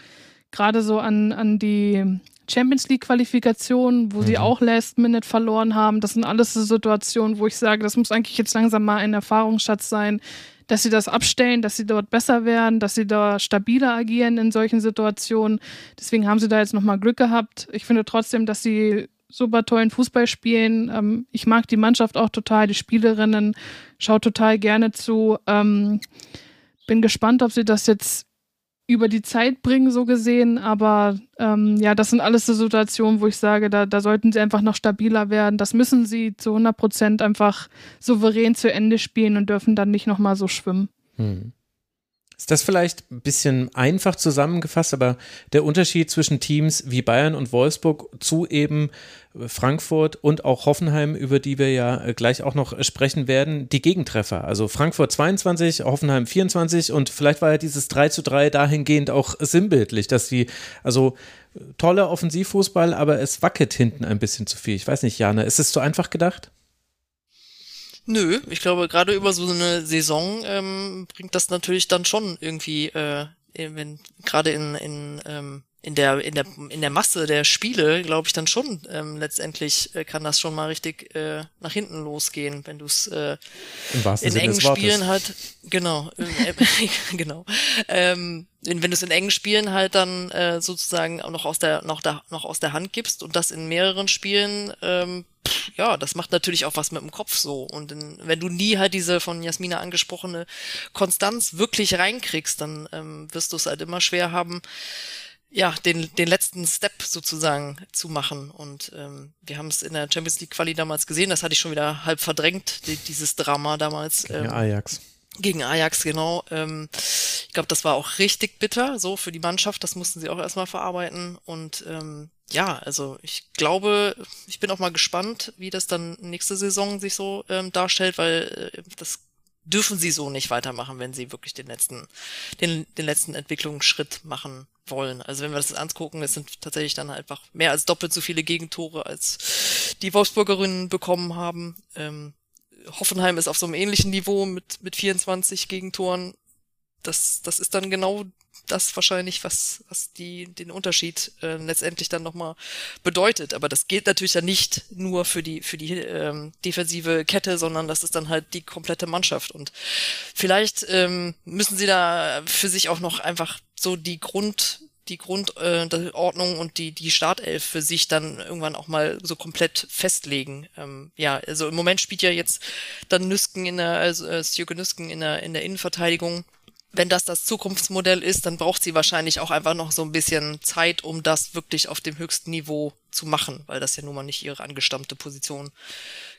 gerade so an, an die Champions League Qualifikation, wo mhm. sie auch Last Minute verloren haben. Das sind alles so Situationen, wo ich sage, das muss eigentlich jetzt langsam mal ein Erfahrungsschatz sein, dass sie das abstellen, dass sie dort besser werden, dass sie da stabiler agieren in solchen Situationen. Deswegen haben sie da jetzt nochmal Glück gehabt. Ich finde trotzdem, dass sie super tollen Fußball spielen. Ähm, ich mag die Mannschaft auch total, die Spielerinnen, schaue total gerne zu. Ähm, bin gespannt, ob sie das jetzt über die Zeit bringen, so gesehen. Aber ähm, ja, das sind alles so Situationen, wo ich sage, da, da sollten sie einfach noch stabiler werden. Das müssen sie zu 100 Prozent einfach souverän zu Ende spielen und dürfen dann nicht nochmal so schwimmen. Hm. Ist das vielleicht ein bisschen einfach zusammengefasst, aber der Unterschied zwischen Teams wie Bayern und Wolfsburg zu eben Frankfurt und auch Hoffenheim, über die wir ja äh, gleich auch noch sprechen werden, die Gegentreffer. Also Frankfurt 22, Hoffenheim 24 und vielleicht war ja dieses 3 zu 3 dahingehend auch sinnbildlich, dass sie, also toller Offensivfußball, aber es wackelt hinten ein bisschen zu viel. Ich weiß nicht, Jana, ist es zu einfach gedacht? Nö, ich glaube, gerade über so eine Saison ähm, bringt das natürlich dann schon irgendwie, äh, wenn gerade in, in ähm, in der in der in der Masse der Spiele glaube ich dann schon ähm, letztendlich äh, kann das schon mal richtig äh, nach hinten losgehen wenn du es äh, in engen Spielen halt genau äh, (laughs) genau. Ähm, wenn du es in engen Spielen halt dann äh, sozusagen auch noch aus der noch da noch aus der Hand gibst und das in mehreren Spielen ähm, ja das macht natürlich auch was mit dem Kopf so. Und in, wenn du nie halt diese von Jasmina angesprochene Konstanz wirklich reinkriegst dann ähm, wirst du es halt immer schwer haben ja, den, den letzten Step sozusagen zu machen. Und ähm, wir haben es in der Champions League Quali damals gesehen, das hatte ich schon wieder halb verdrängt, die, dieses Drama damals. Gegen ähm, Ajax. Gegen Ajax, genau. Ähm, ich glaube, das war auch richtig bitter, so für die Mannschaft. Das mussten sie auch erstmal verarbeiten. Und ähm, ja, also ich glaube, ich bin auch mal gespannt, wie das dann nächste Saison sich so ähm, darstellt, weil äh, das dürfen sie so nicht weitermachen, wenn sie wirklich den letzten, den, den letzten Entwicklungsschritt machen wollen. Also wenn wir das angucken, es sind tatsächlich dann einfach mehr als doppelt so viele Gegentore, als die Wolfsburgerinnen bekommen haben. Ähm, Hoffenheim ist auf so einem ähnlichen Niveau mit, mit 24 Gegentoren. Das, das ist dann genau das wahrscheinlich, was, was die, den Unterschied äh, letztendlich dann nochmal bedeutet. Aber das gilt natürlich ja nicht nur für die, für die ähm, defensive Kette, sondern das ist dann halt die komplette Mannschaft. Und vielleicht ähm, müssen sie da für sich auch noch einfach so die Grund, die Grundordnung äh, und die, die Startelf für sich dann irgendwann auch mal so komplett festlegen. Ähm, ja, also im Moment spielt ja jetzt dann Nüsken in der, also äh, Stjöke Nüsken in der, in der Innenverteidigung wenn das das Zukunftsmodell ist, dann braucht sie wahrscheinlich auch einfach noch so ein bisschen Zeit, um das wirklich auf dem höchsten Niveau zu machen, weil das ja nun mal nicht ihre angestammte Position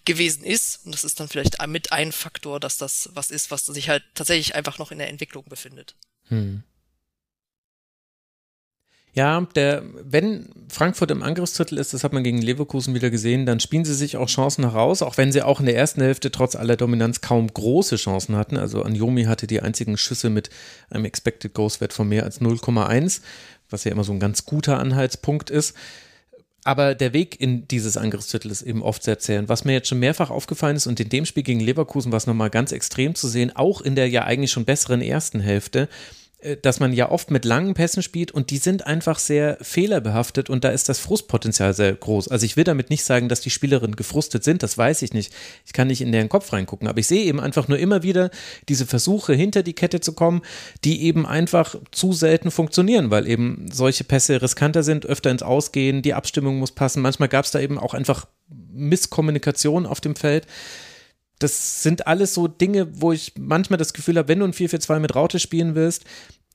gewesen ist. Und das ist dann vielleicht mit ein Faktor, dass das was ist, was sich halt tatsächlich einfach noch in der Entwicklung befindet. Hm. Ja, der, wenn Frankfurt im Angriffsdrittel ist, das hat man gegen Leverkusen wieder gesehen, dann spielen sie sich auch Chancen heraus, auch wenn sie auch in der ersten Hälfte trotz aller Dominanz kaum große Chancen hatten. Also Anjomi hatte die einzigen Schüsse mit einem Expected Ghost Wert von mehr als 0,1, was ja immer so ein ganz guter Anhaltspunkt ist. Aber der Weg in dieses Angriffsdrittel ist eben oft sehr zäh. Und was mir jetzt schon mehrfach aufgefallen ist und in dem Spiel gegen Leverkusen war es nochmal ganz extrem zu sehen, auch in der ja eigentlich schon besseren ersten Hälfte, dass man ja oft mit langen Pässen spielt und die sind einfach sehr fehlerbehaftet und da ist das Frustpotenzial sehr groß. Also ich will damit nicht sagen, dass die Spielerinnen gefrustet sind, das weiß ich nicht. Ich kann nicht in deren Kopf reingucken, aber ich sehe eben einfach nur immer wieder diese Versuche hinter die Kette zu kommen, die eben einfach zu selten funktionieren, weil eben solche Pässe riskanter sind, öfter ins Ausgehen, die Abstimmung muss passen. Manchmal gab es da eben auch einfach Misskommunikation auf dem Feld das sind alles so Dinge, wo ich manchmal das Gefühl habe, wenn du ein 4-4-2 mit Raute spielen willst,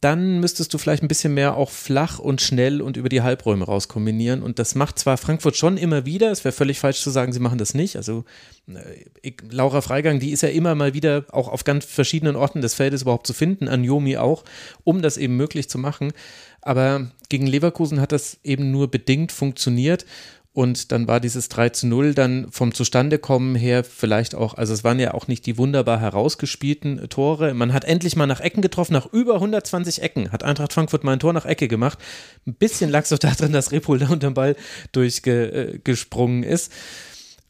dann müsstest du vielleicht ein bisschen mehr auch flach und schnell und über die Halbräume raus kombinieren. Und das macht zwar Frankfurt schon immer wieder, es wäre völlig falsch zu sagen, sie machen das nicht. Also äh, ich, Laura Freigang, die ist ja immer mal wieder auch auf ganz verschiedenen Orten des Feldes überhaupt zu finden, an Yomi auch, um das eben möglich zu machen. Aber gegen Leverkusen hat das eben nur bedingt funktioniert. Und dann war dieses 3 zu 0 dann vom Zustandekommen her vielleicht auch, also es waren ja auch nicht die wunderbar herausgespielten Tore. Man hat endlich mal nach Ecken getroffen, nach über 120 Ecken hat Eintracht Frankfurt mal ein Tor nach Ecke gemacht. Ein bisschen lag es doch darin, dass Repol da unter dem Ball durchgesprungen ist.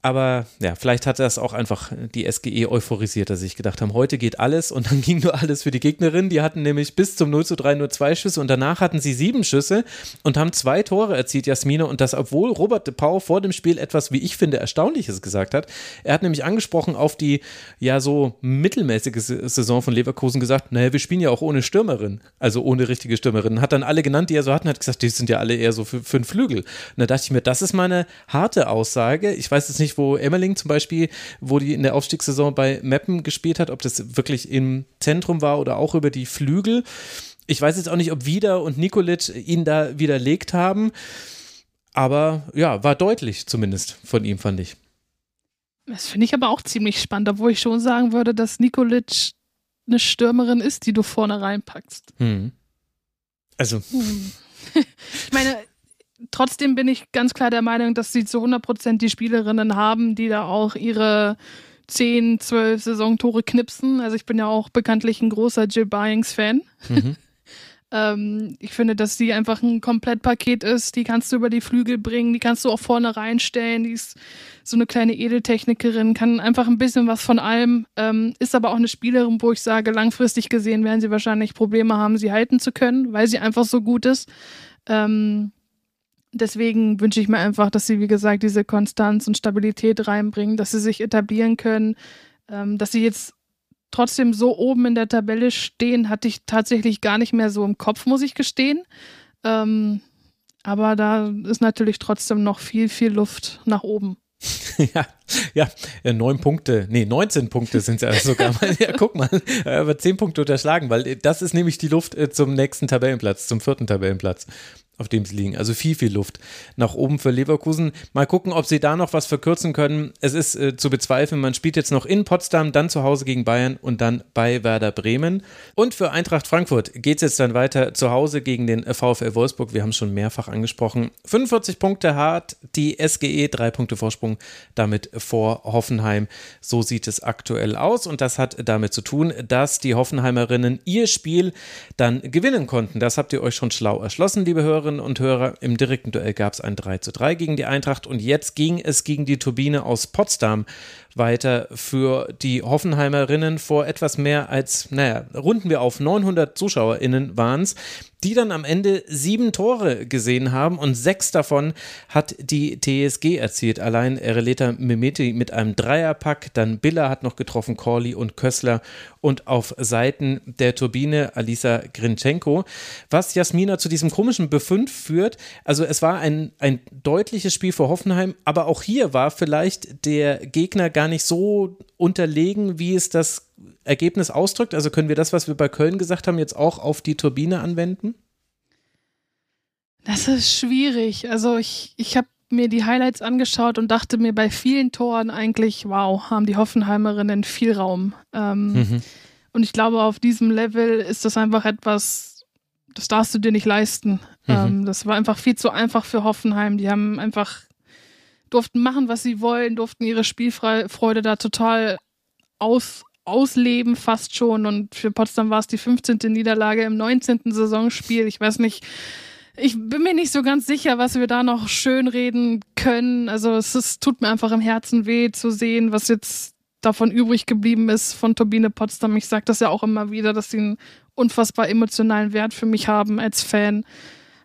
Aber ja, vielleicht hat das auch einfach die SGE euphorisiert, dass sich gedacht haben, heute geht alles und dann (laughs) ging nur alles für die Gegnerin. Die hatten nämlich bis zum 0 zu 3 nur zwei Schüsse und danach hatten sie sieben Schüsse und haben zwei Tore erzielt, Jasmine. Und das, obwohl Robert de Pau vor dem Spiel etwas, wie ich finde, Erstaunliches gesagt hat. Er hat nämlich angesprochen auf die ja so mittelmäßige Saison von Leverkusen gesagt, naja, wir spielen ja auch ohne Stürmerin, also ohne richtige Stürmerin. Hat dann alle genannt, die er so hatten, hat gesagt, die sind ja alle eher so für, für einen Flügel. Und da dachte ich mir, das ist meine harte Aussage. Ich weiß jetzt nicht, wo Emmerling zum Beispiel, wo die in der Aufstiegssaison bei Meppen gespielt hat, ob das wirklich im Zentrum war oder auch über die Flügel. Ich weiß jetzt auch nicht, ob Wieder und Nikolic ihn da widerlegt haben. Aber ja, war deutlich zumindest von ihm, fand ich. Das finde ich aber auch ziemlich spannend, obwohl ich schon sagen würde, dass Nikolic eine Stürmerin ist, die du vorne reinpackst. Hm. Also. Hm. (laughs) ich meine, trotzdem bin ich ganz klar der Meinung, dass sie zu 100% die Spielerinnen haben, die da auch ihre 10, 12 Saisontore knipsen. Also ich bin ja auch bekanntlich ein großer Jill Byings-Fan. Mhm. (laughs) ähm, ich finde, dass sie einfach ein Komplettpaket ist. Die kannst du über die Flügel bringen, die kannst du auch vorne reinstellen. Die ist so eine kleine Edeltechnikerin, kann einfach ein bisschen was von allem. Ähm, ist aber auch eine Spielerin, wo ich sage, langfristig gesehen werden sie wahrscheinlich Probleme haben, sie halten zu können, weil sie einfach so gut ist. Ähm, deswegen wünsche ich mir einfach, dass sie, wie gesagt, diese Konstanz und Stabilität reinbringen, dass sie sich etablieren können, ähm, dass sie jetzt trotzdem so oben in der Tabelle stehen, hatte ich tatsächlich gar nicht mehr so im Kopf, muss ich gestehen. Ähm, aber da ist natürlich trotzdem noch viel, viel Luft nach oben. (laughs) ja, ja, neun Punkte, nee, 19 Punkte sind es ja sogar mal. (laughs) Ja, guck mal, aber zehn Punkte unterschlagen, weil das ist nämlich die Luft äh, zum nächsten Tabellenplatz, zum vierten Tabellenplatz auf dem sie liegen. Also viel, viel Luft nach oben für Leverkusen. Mal gucken, ob sie da noch was verkürzen können. Es ist äh, zu bezweifeln. Man spielt jetzt noch in Potsdam, dann zu Hause gegen Bayern und dann bei Werder Bremen. Und für Eintracht Frankfurt geht es jetzt dann weiter zu Hause gegen den VfL Wolfsburg. Wir haben es schon mehrfach angesprochen. 45 Punkte hart, die SGE, drei Punkte Vorsprung damit vor Hoffenheim. So sieht es aktuell aus und das hat damit zu tun, dass die Hoffenheimerinnen ihr Spiel dann gewinnen konnten. Das habt ihr euch schon schlau erschlossen, liebe Hörer. Hörerinnen und Hörer, im direkten Duell gab es ein 3 zu 3 gegen die Eintracht und jetzt ging es gegen die Turbine aus Potsdam weiter für die Hoffenheimerinnen vor etwas mehr als, naja, runden wir auf 900 ZuschauerInnen waren es, die dann am Ende sieben Tore gesehen haben und sechs davon hat die TSG erzielt. Allein Releta Mimeti mit einem Dreierpack, dann Biller hat noch getroffen, Corley und Kössler und auf Seiten der Turbine Alisa Grinchenko. Was Jasmina zu diesem komischen Befund führt, also es war ein, ein deutliches Spiel für Hoffenheim, aber auch hier war vielleicht der Gegner gar nicht so unterlegen, wie es das Ergebnis ausdrückt? Also können wir das, was wir bei Köln gesagt haben, jetzt auch auf die Turbine anwenden? Das ist schwierig. Also ich, ich habe mir die Highlights angeschaut und dachte mir bei vielen Toren eigentlich, wow, haben die Hoffenheimerinnen viel Raum. Ähm, mhm. Und ich glaube, auf diesem Level ist das einfach etwas, das darfst du dir nicht leisten. Mhm. Ähm, das war einfach viel zu einfach für Hoffenheim. Die haben einfach durften machen, was sie wollen, durften ihre Spielfreude da total aus, ausleben, fast schon. Und für Potsdam war es die 15. Niederlage im 19. Saisonspiel. Ich weiß nicht, ich bin mir nicht so ganz sicher, was wir da noch schönreden können. Also es ist, tut mir einfach im Herzen weh zu sehen, was jetzt davon übrig geblieben ist von Turbine Potsdam. Ich sage das ja auch immer wieder, dass sie einen unfassbar emotionalen Wert für mich haben als Fan.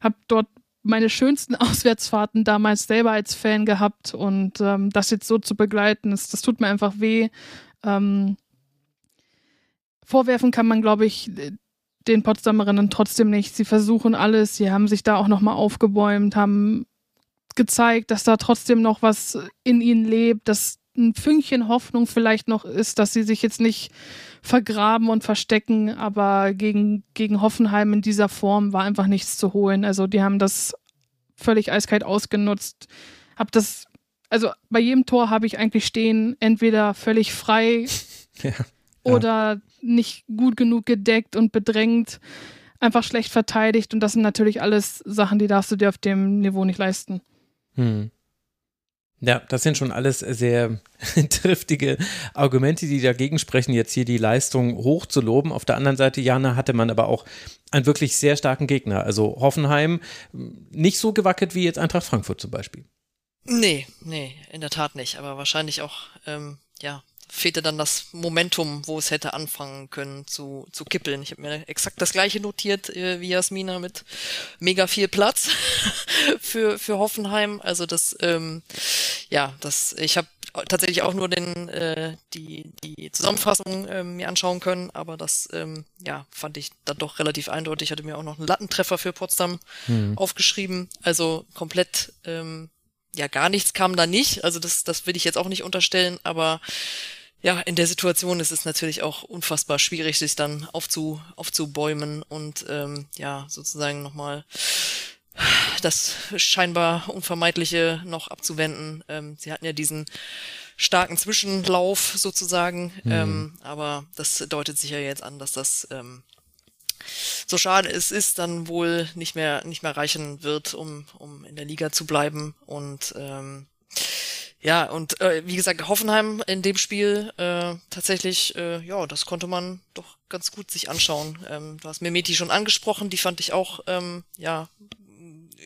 Hab dort meine schönsten (laughs) Auswärtsfahrten damals selber als Fan gehabt und ähm, das jetzt so zu begleiten, das, das tut mir einfach weh. Ähm, vorwerfen kann man, glaube ich, den Potsdamerinnen trotzdem nicht. Sie versuchen alles, sie haben sich da auch nochmal aufgebäumt, haben gezeigt, dass da trotzdem noch was in ihnen lebt, dass ein Fünkchen Hoffnung vielleicht noch ist, dass sie sich jetzt nicht vergraben und verstecken, aber gegen, gegen Hoffenheim in dieser Form war einfach nichts zu holen. Also die haben das völlig eiskalt ausgenutzt. Hab das, also bei jedem Tor habe ich eigentlich stehen, entweder völlig frei (laughs) ja, ja. oder nicht gut genug gedeckt und bedrängt, einfach schlecht verteidigt. Und das sind natürlich alles Sachen, die darfst du dir auf dem Niveau nicht leisten. Hm. Ja, das sind schon alles sehr (laughs) triftige Argumente, die dagegen sprechen, jetzt hier die Leistung hoch zu loben. Auf der anderen Seite, Jana, hatte man aber auch einen wirklich sehr starken Gegner. Also Hoffenheim nicht so gewackelt wie jetzt Eintracht Frankfurt zum Beispiel. Nee, nee, in der Tat nicht. Aber wahrscheinlich auch, ähm, ja, fehlte dann das Momentum, wo es hätte anfangen können zu, zu kippeln. Ich habe mir exakt das gleiche notiert äh, wie Jasmina mit mega viel Platz (laughs) für, für Hoffenheim. Also das, ähm, ja, das, ich habe tatsächlich auch nur den, äh, die, die Zusammenfassung äh, mir anschauen können, aber das ähm, ja, fand ich dann doch relativ eindeutig. Ich hatte mir auch noch einen Lattentreffer für Potsdam hm. aufgeschrieben. Also komplett ähm, ja, gar nichts kam da nicht. Also das, das will ich jetzt auch nicht unterstellen, aber ja, in der Situation ist es natürlich auch unfassbar schwierig, sich dann aufzu, aufzubäumen und ähm, ja, sozusagen nochmal das scheinbar Unvermeidliche noch abzuwenden. Ähm, sie hatten ja diesen starken Zwischenlauf sozusagen, mhm. ähm, aber das deutet sich ja jetzt an, dass das ähm, so schade es ist, dann wohl nicht mehr nicht mehr reichen wird, um um in der Liga zu bleiben und ähm, ja, und äh, wie gesagt, Hoffenheim in dem Spiel äh, tatsächlich, äh, ja, das konnte man doch ganz gut sich anschauen. Ähm, du hast Mimeti schon angesprochen, die fand ich auch, ähm, ja,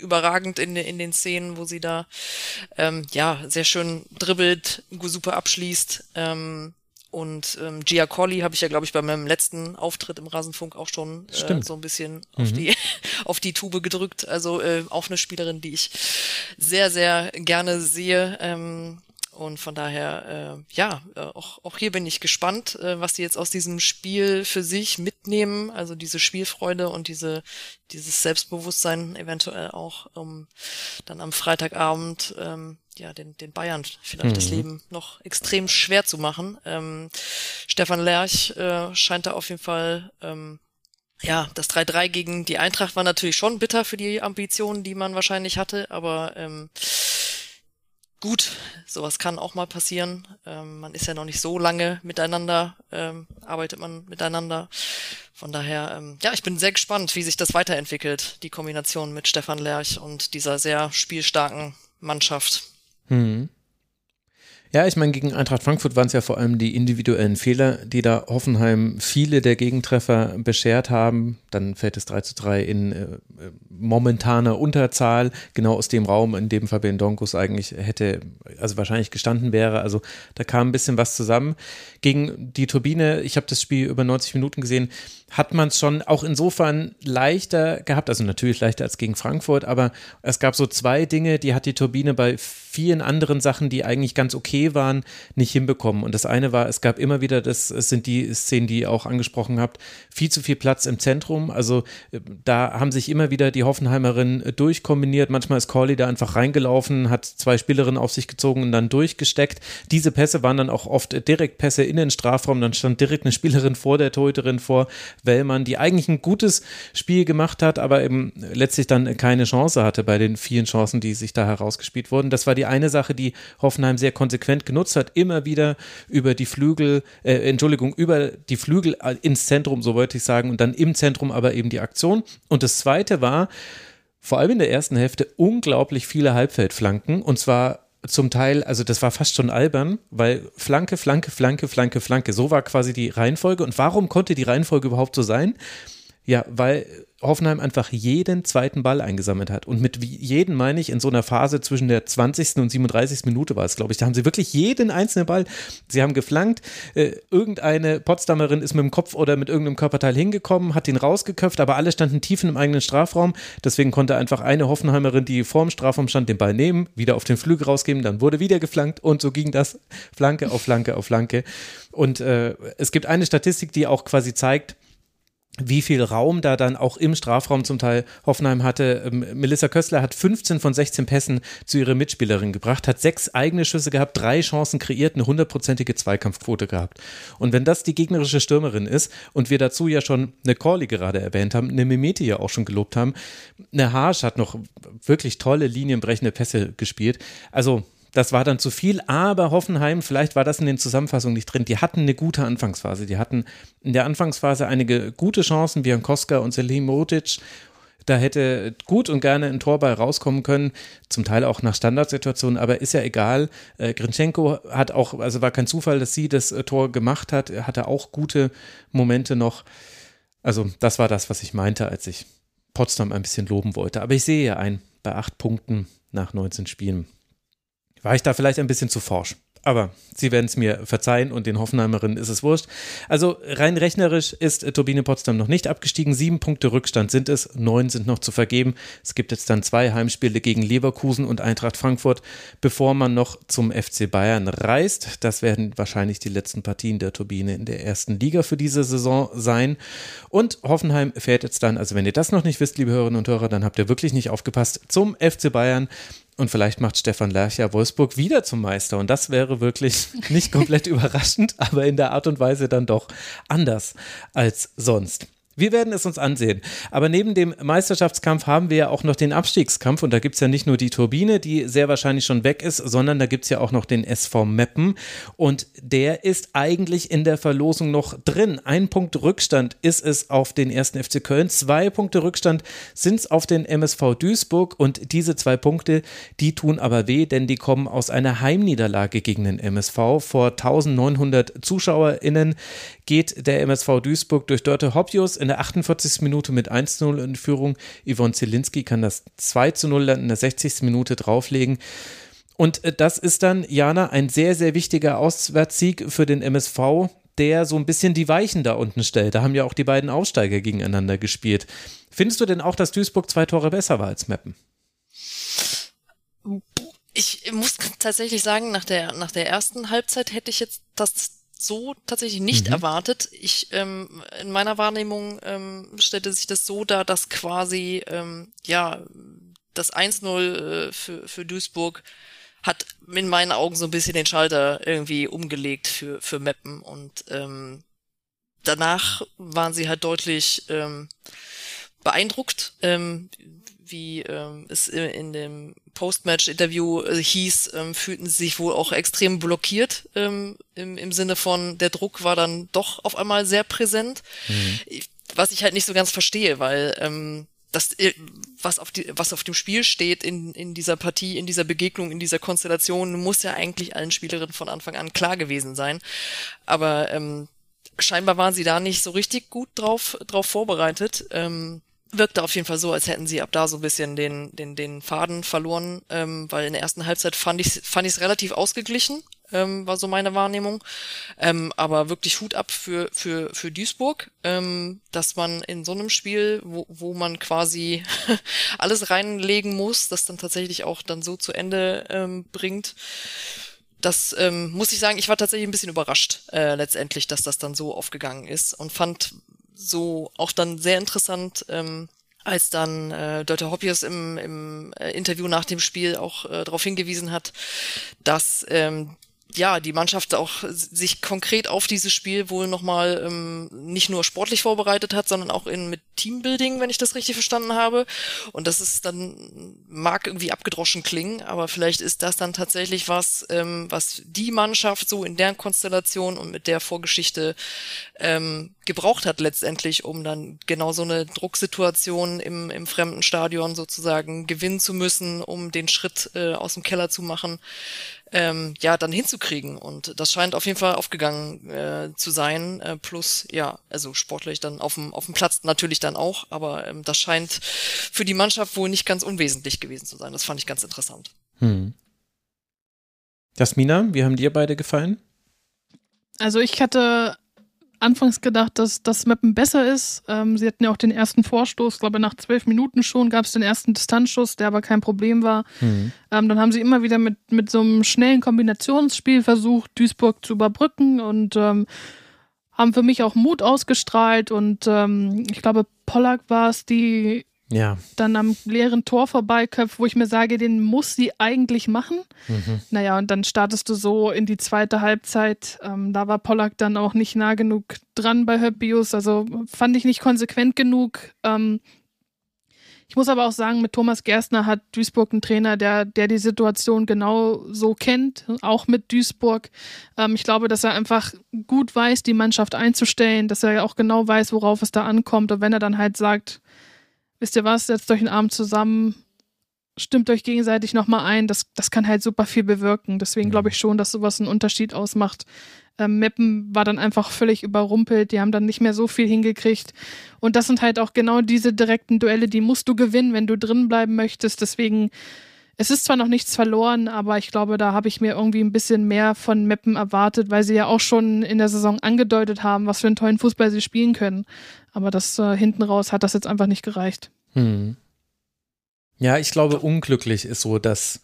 überragend in, in den Szenen, wo sie da, ähm, ja, sehr schön dribbelt, super abschließt. Ähm, und ähm, Gia Colley habe ich ja, glaube ich, bei meinem letzten Auftritt im Rasenfunk auch schon äh, so ein bisschen mhm. auf die (laughs) auf die Tube gedrückt. Also äh, auch eine Spielerin, die ich sehr, sehr gerne sehe. Ähm, und von daher, äh, ja, äh, auch, auch hier bin ich gespannt, äh, was die jetzt aus diesem Spiel für sich mitnehmen. Also diese Spielfreude und diese, dieses Selbstbewusstsein eventuell auch, um dann am Freitagabend ähm, ja, den, den Bayern vielleicht mhm. das Leben noch extrem schwer zu machen. Ähm, Stefan Lerch äh, scheint da auf jeden Fall ähm, ja, das 3-3 gegen die Eintracht war natürlich schon bitter für die Ambitionen, die man wahrscheinlich hatte, aber ähm, gut, sowas kann auch mal passieren. Ähm, man ist ja noch nicht so lange miteinander, ähm, arbeitet man miteinander. Von daher, ähm, ja, ich bin sehr gespannt, wie sich das weiterentwickelt, die Kombination mit Stefan Lerch und dieser sehr spielstarken Mannschaft. Mhm. Ja, ich meine, gegen Eintracht Frankfurt waren es ja vor allem die individuellen Fehler, die da Hoffenheim viele der Gegentreffer beschert haben. Dann fällt es 3 zu 3 in äh, momentaner Unterzahl, genau aus dem Raum, in dem Fabian Donkus eigentlich hätte, also wahrscheinlich gestanden wäre. Also da kam ein bisschen was zusammen. Gegen die Turbine, ich habe das Spiel über 90 Minuten gesehen, hat man es schon auch insofern leichter gehabt, also natürlich leichter als gegen Frankfurt, aber es gab so zwei Dinge, die hat die Turbine bei vielen anderen Sachen, die eigentlich ganz okay waren, nicht hinbekommen. Und das eine war, es gab immer wieder, das sind die Szenen, die ihr auch angesprochen habt, viel zu viel Platz im Zentrum. Also äh, da haben sich immer wieder die Hoffenheimerinnen durchkombiniert. Manchmal ist Corley da einfach reingelaufen, hat zwei Spielerinnen auf sich gezogen und dann durchgesteckt. Diese Pässe waren dann auch oft Direktpässe in den Strafraum. Dann stand direkt eine Spielerin vor der Torhüterin vor Wellmann, die eigentlich ein gutes Spiel gemacht hat, aber eben letztlich dann keine Chance hatte bei den vielen Chancen, die sich da herausgespielt wurden. Das war die eine Sache, die Hoffenheim sehr konsequent genutzt hat, immer wieder über die Flügel, äh, Entschuldigung, über die Flügel ins Zentrum, so wollte ich sagen, und dann im Zentrum aber eben die Aktion. Und das zweite war, vor allem in der ersten Hälfte, unglaublich viele Halbfeldflanken und zwar zum Teil, also das war fast schon albern, weil Flanke, Flanke, Flanke, Flanke, Flanke, so war quasi die Reihenfolge. Und warum konnte die Reihenfolge überhaupt so sein? Ja, weil Hoffenheim einfach jeden zweiten Ball eingesammelt hat. Und mit jedem meine ich in so einer Phase zwischen der 20. und 37. Minute war es, glaube ich. Da haben sie wirklich jeden einzelnen Ball, sie haben geflankt. Äh, irgendeine Potsdamerin ist mit dem Kopf oder mit irgendeinem Körperteil hingekommen, hat ihn rausgeköpft, aber alle standen tief im eigenen Strafraum. Deswegen konnte einfach eine Hoffenheimerin, die vorm Strafraum stand, den Ball nehmen, wieder auf den Flügel rausgeben, dann wurde wieder geflankt und so ging das Flanke auf Flanke auf Flanke. Und äh, es gibt eine Statistik, die auch quasi zeigt, wie viel Raum da dann auch im Strafraum zum Teil Hoffenheim hatte. Ähm, Melissa Köstler hat 15 von 16 Pässen zu ihrer Mitspielerin gebracht, hat sechs eigene Schüsse gehabt, drei Chancen kreiert, eine hundertprozentige Zweikampfquote gehabt. Und wenn das die gegnerische Stürmerin ist und wir dazu ja schon eine Corley gerade erwähnt haben, eine Mimeti ja auch schon gelobt haben, eine Harsch hat noch wirklich tolle linienbrechende Pässe gespielt. Also das war dann zu viel, aber Hoffenheim, vielleicht war das in den Zusammenfassungen nicht drin, die hatten eine gute Anfangsphase. Die hatten in der Anfangsphase einige gute Chancen, wie Koska und Selimotic. Da hätte gut und gerne ein Tor bei rauskommen können, zum Teil auch nach Standardsituationen, aber ist ja egal. Äh, Grinchenko hat auch, also war kein Zufall, dass sie das äh, Tor gemacht hat, hatte auch gute Momente noch. Also das war das, was ich meinte, als ich Potsdam ein bisschen loben wollte. Aber ich sehe ja ein bei acht Punkten nach 19 Spielen war ich da vielleicht ein bisschen zu forsch. Aber sie werden es mir verzeihen und den Hoffenheimerinnen ist es wurscht. Also rein rechnerisch ist Turbine Potsdam noch nicht abgestiegen. Sieben Punkte Rückstand sind es, neun sind noch zu vergeben. Es gibt jetzt dann zwei Heimspiele gegen Leverkusen und Eintracht Frankfurt, bevor man noch zum FC Bayern reist. Das werden wahrscheinlich die letzten Partien der Turbine in der ersten Liga für diese Saison sein. Und Hoffenheim fährt jetzt dann, also wenn ihr das noch nicht wisst, liebe Hörerinnen und Hörer, dann habt ihr wirklich nicht aufgepasst, zum FC Bayern. Und vielleicht macht Stefan Lercher Wolfsburg wieder zum Meister. Und das wäre wirklich nicht komplett (laughs) überraschend, aber in der Art und Weise dann doch anders als sonst. Wir werden es uns ansehen. Aber neben dem Meisterschaftskampf haben wir ja auch noch den Abstiegskampf. Und da gibt es ja nicht nur die Turbine, die sehr wahrscheinlich schon weg ist, sondern da gibt es ja auch noch den SV Meppen. Und der ist eigentlich in der Verlosung noch drin. Ein Punkt Rückstand ist es auf den ersten FC Köln. Zwei Punkte Rückstand sind es auf den MSV Duisburg. Und diese zwei Punkte, die tun aber weh, denn die kommen aus einer Heimniederlage gegen den MSV. Vor 1900 ZuschauerInnen geht der MSV Duisburg durch Dörte Hoppius in in der 48. Minute mit 1-0 in Führung. Yvonne Zielinski kann das 2-0 dann in der 60. Minute drauflegen. Und äh, das ist dann, Jana, ein sehr, sehr wichtiger Auswärtssieg für den MSV, der so ein bisschen die Weichen da unten stellt. Da haben ja auch die beiden Aufsteiger gegeneinander gespielt. Findest du denn auch, dass Duisburg zwei Tore besser war als Meppen? Ich muss tatsächlich sagen, nach der, nach der ersten Halbzeit hätte ich jetzt das so tatsächlich nicht mhm. erwartet. Ich ähm, in meiner Wahrnehmung ähm, stellte sich das so dar, dass quasi ähm, ja das 1-0 äh, für, für Duisburg hat in meinen Augen so ein bisschen den Schalter irgendwie umgelegt für, für Meppen und ähm, danach waren sie halt deutlich ähm, beeindruckt, ähm, wie ähm, es in dem Post-Match-Interview äh, hieß, ähm, fühlten sie sich wohl auch extrem blockiert ähm, im, im Sinne von, der Druck war dann doch auf einmal sehr präsent, mhm. was ich halt nicht so ganz verstehe, weil ähm, das, äh, was auf, die, was auf dem Spiel steht in, in dieser Partie, in dieser Begegnung, in dieser Konstellation, muss ja eigentlich allen Spielerinnen von Anfang an klar gewesen sein. Aber ähm, scheinbar waren sie da nicht so richtig gut drauf, drauf vorbereitet. Ähm, wirkte auf jeden Fall so, als hätten sie ab da so ein bisschen den, den, den Faden verloren, ähm, weil in der ersten Halbzeit fand ich fand ich es relativ ausgeglichen, ähm, war so meine Wahrnehmung. Ähm, aber wirklich Hut ab für, für, für Duisburg, ähm, dass man in so einem Spiel, wo, wo man quasi (laughs) alles reinlegen muss, das dann tatsächlich auch dann so zu Ende ähm, bringt. Das ähm, muss ich sagen, ich war tatsächlich ein bisschen überrascht äh, letztendlich, dass das dann so aufgegangen ist und fand so auch dann sehr interessant, ähm, als dann äh, Dörte Hoppius im, im äh, Interview nach dem Spiel auch äh, darauf hingewiesen hat, dass ähm, ja, die Mannschaft auch sich konkret auf dieses Spiel wohl nochmal ähm, nicht nur sportlich vorbereitet hat, sondern auch in mit Teambuilding, wenn ich das richtig verstanden habe. Und das ist dann, mag irgendwie abgedroschen klingen, aber vielleicht ist das dann tatsächlich was, ähm, was die Mannschaft so in der Konstellation und mit der Vorgeschichte ähm, gebraucht hat letztendlich, um dann genau so eine Drucksituation im, im fremden Stadion sozusagen gewinnen zu müssen, um den Schritt äh, aus dem Keller zu machen ähm, ja, dann hinzukriegen. Und das scheint auf jeden Fall aufgegangen äh, zu sein. Äh, plus, ja, also sportlich dann auf dem, auf dem Platz natürlich dann auch, aber ähm, das scheint für die Mannschaft wohl nicht ganz unwesentlich gewesen zu sein. Das fand ich ganz interessant. Hm. Jasmina, wie haben dir beide gefallen? Also ich hatte anfangs gedacht, dass das Mappen besser ist. Ähm, sie hatten ja auch den ersten Vorstoß, glaube nach zwölf Minuten schon gab es den ersten Distanzschuss, der aber kein Problem war. Mhm. Ähm, dann haben sie immer wieder mit, mit so einem schnellen Kombinationsspiel versucht, Duisburg zu überbrücken und ähm, haben für mich auch Mut ausgestrahlt und ähm, ich glaube, Pollack war es, die ja. dann am leeren Tor vorbeiköpft, wo ich mir sage, den muss sie eigentlich machen. Mhm. Naja, und dann startest du so in die zweite Halbzeit. Ähm, da war Pollack dann auch nicht nah genug dran bei Höppius, also fand ich nicht konsequent genug. Ähm, ich muss aber auch sagen, mit Thomas Gerstner hat Duisburg einen Trainer, der, der die Situation genau so kennt, auch mit Duisburg. Ähm, ich glaube, dass er einfach gut weiß, die Mannschaft einzustellen, dass er auch genau weiß, worauf es da ankommt. Und wenn er dann halt sagt, wisst ihr was, setzt euch einen Arm zusammen, stimmt euch gegenseitig nochmal ein, das, das kann halt super viel bewirken. Deswegen glaube mhm. ich schon, dass sowas einen Unterschied ausmacht. Ähm, Meppen war dann einfach völlig überrumpelt, die haben dann nicht mehr so viel hingekriegt. Und das sind halt auch genau diese direkten Duelle, die musst du gewinnen, wenn du drin bleiben möchtest. Deswegen es ist zwar noch nichts verloren, aber ich glaube, da habe ich mir irgendwie ein bisschen mehr von Meppen erwartet, weil sie ja auch schon in der Saison angedeutet haben, was für einen tollen Fußball sie spielen können. Aber das äh, hinten raus hat das jetzt einfach nicht gereicht. Hm. Ja, ich glaube, unglücklich ist so das,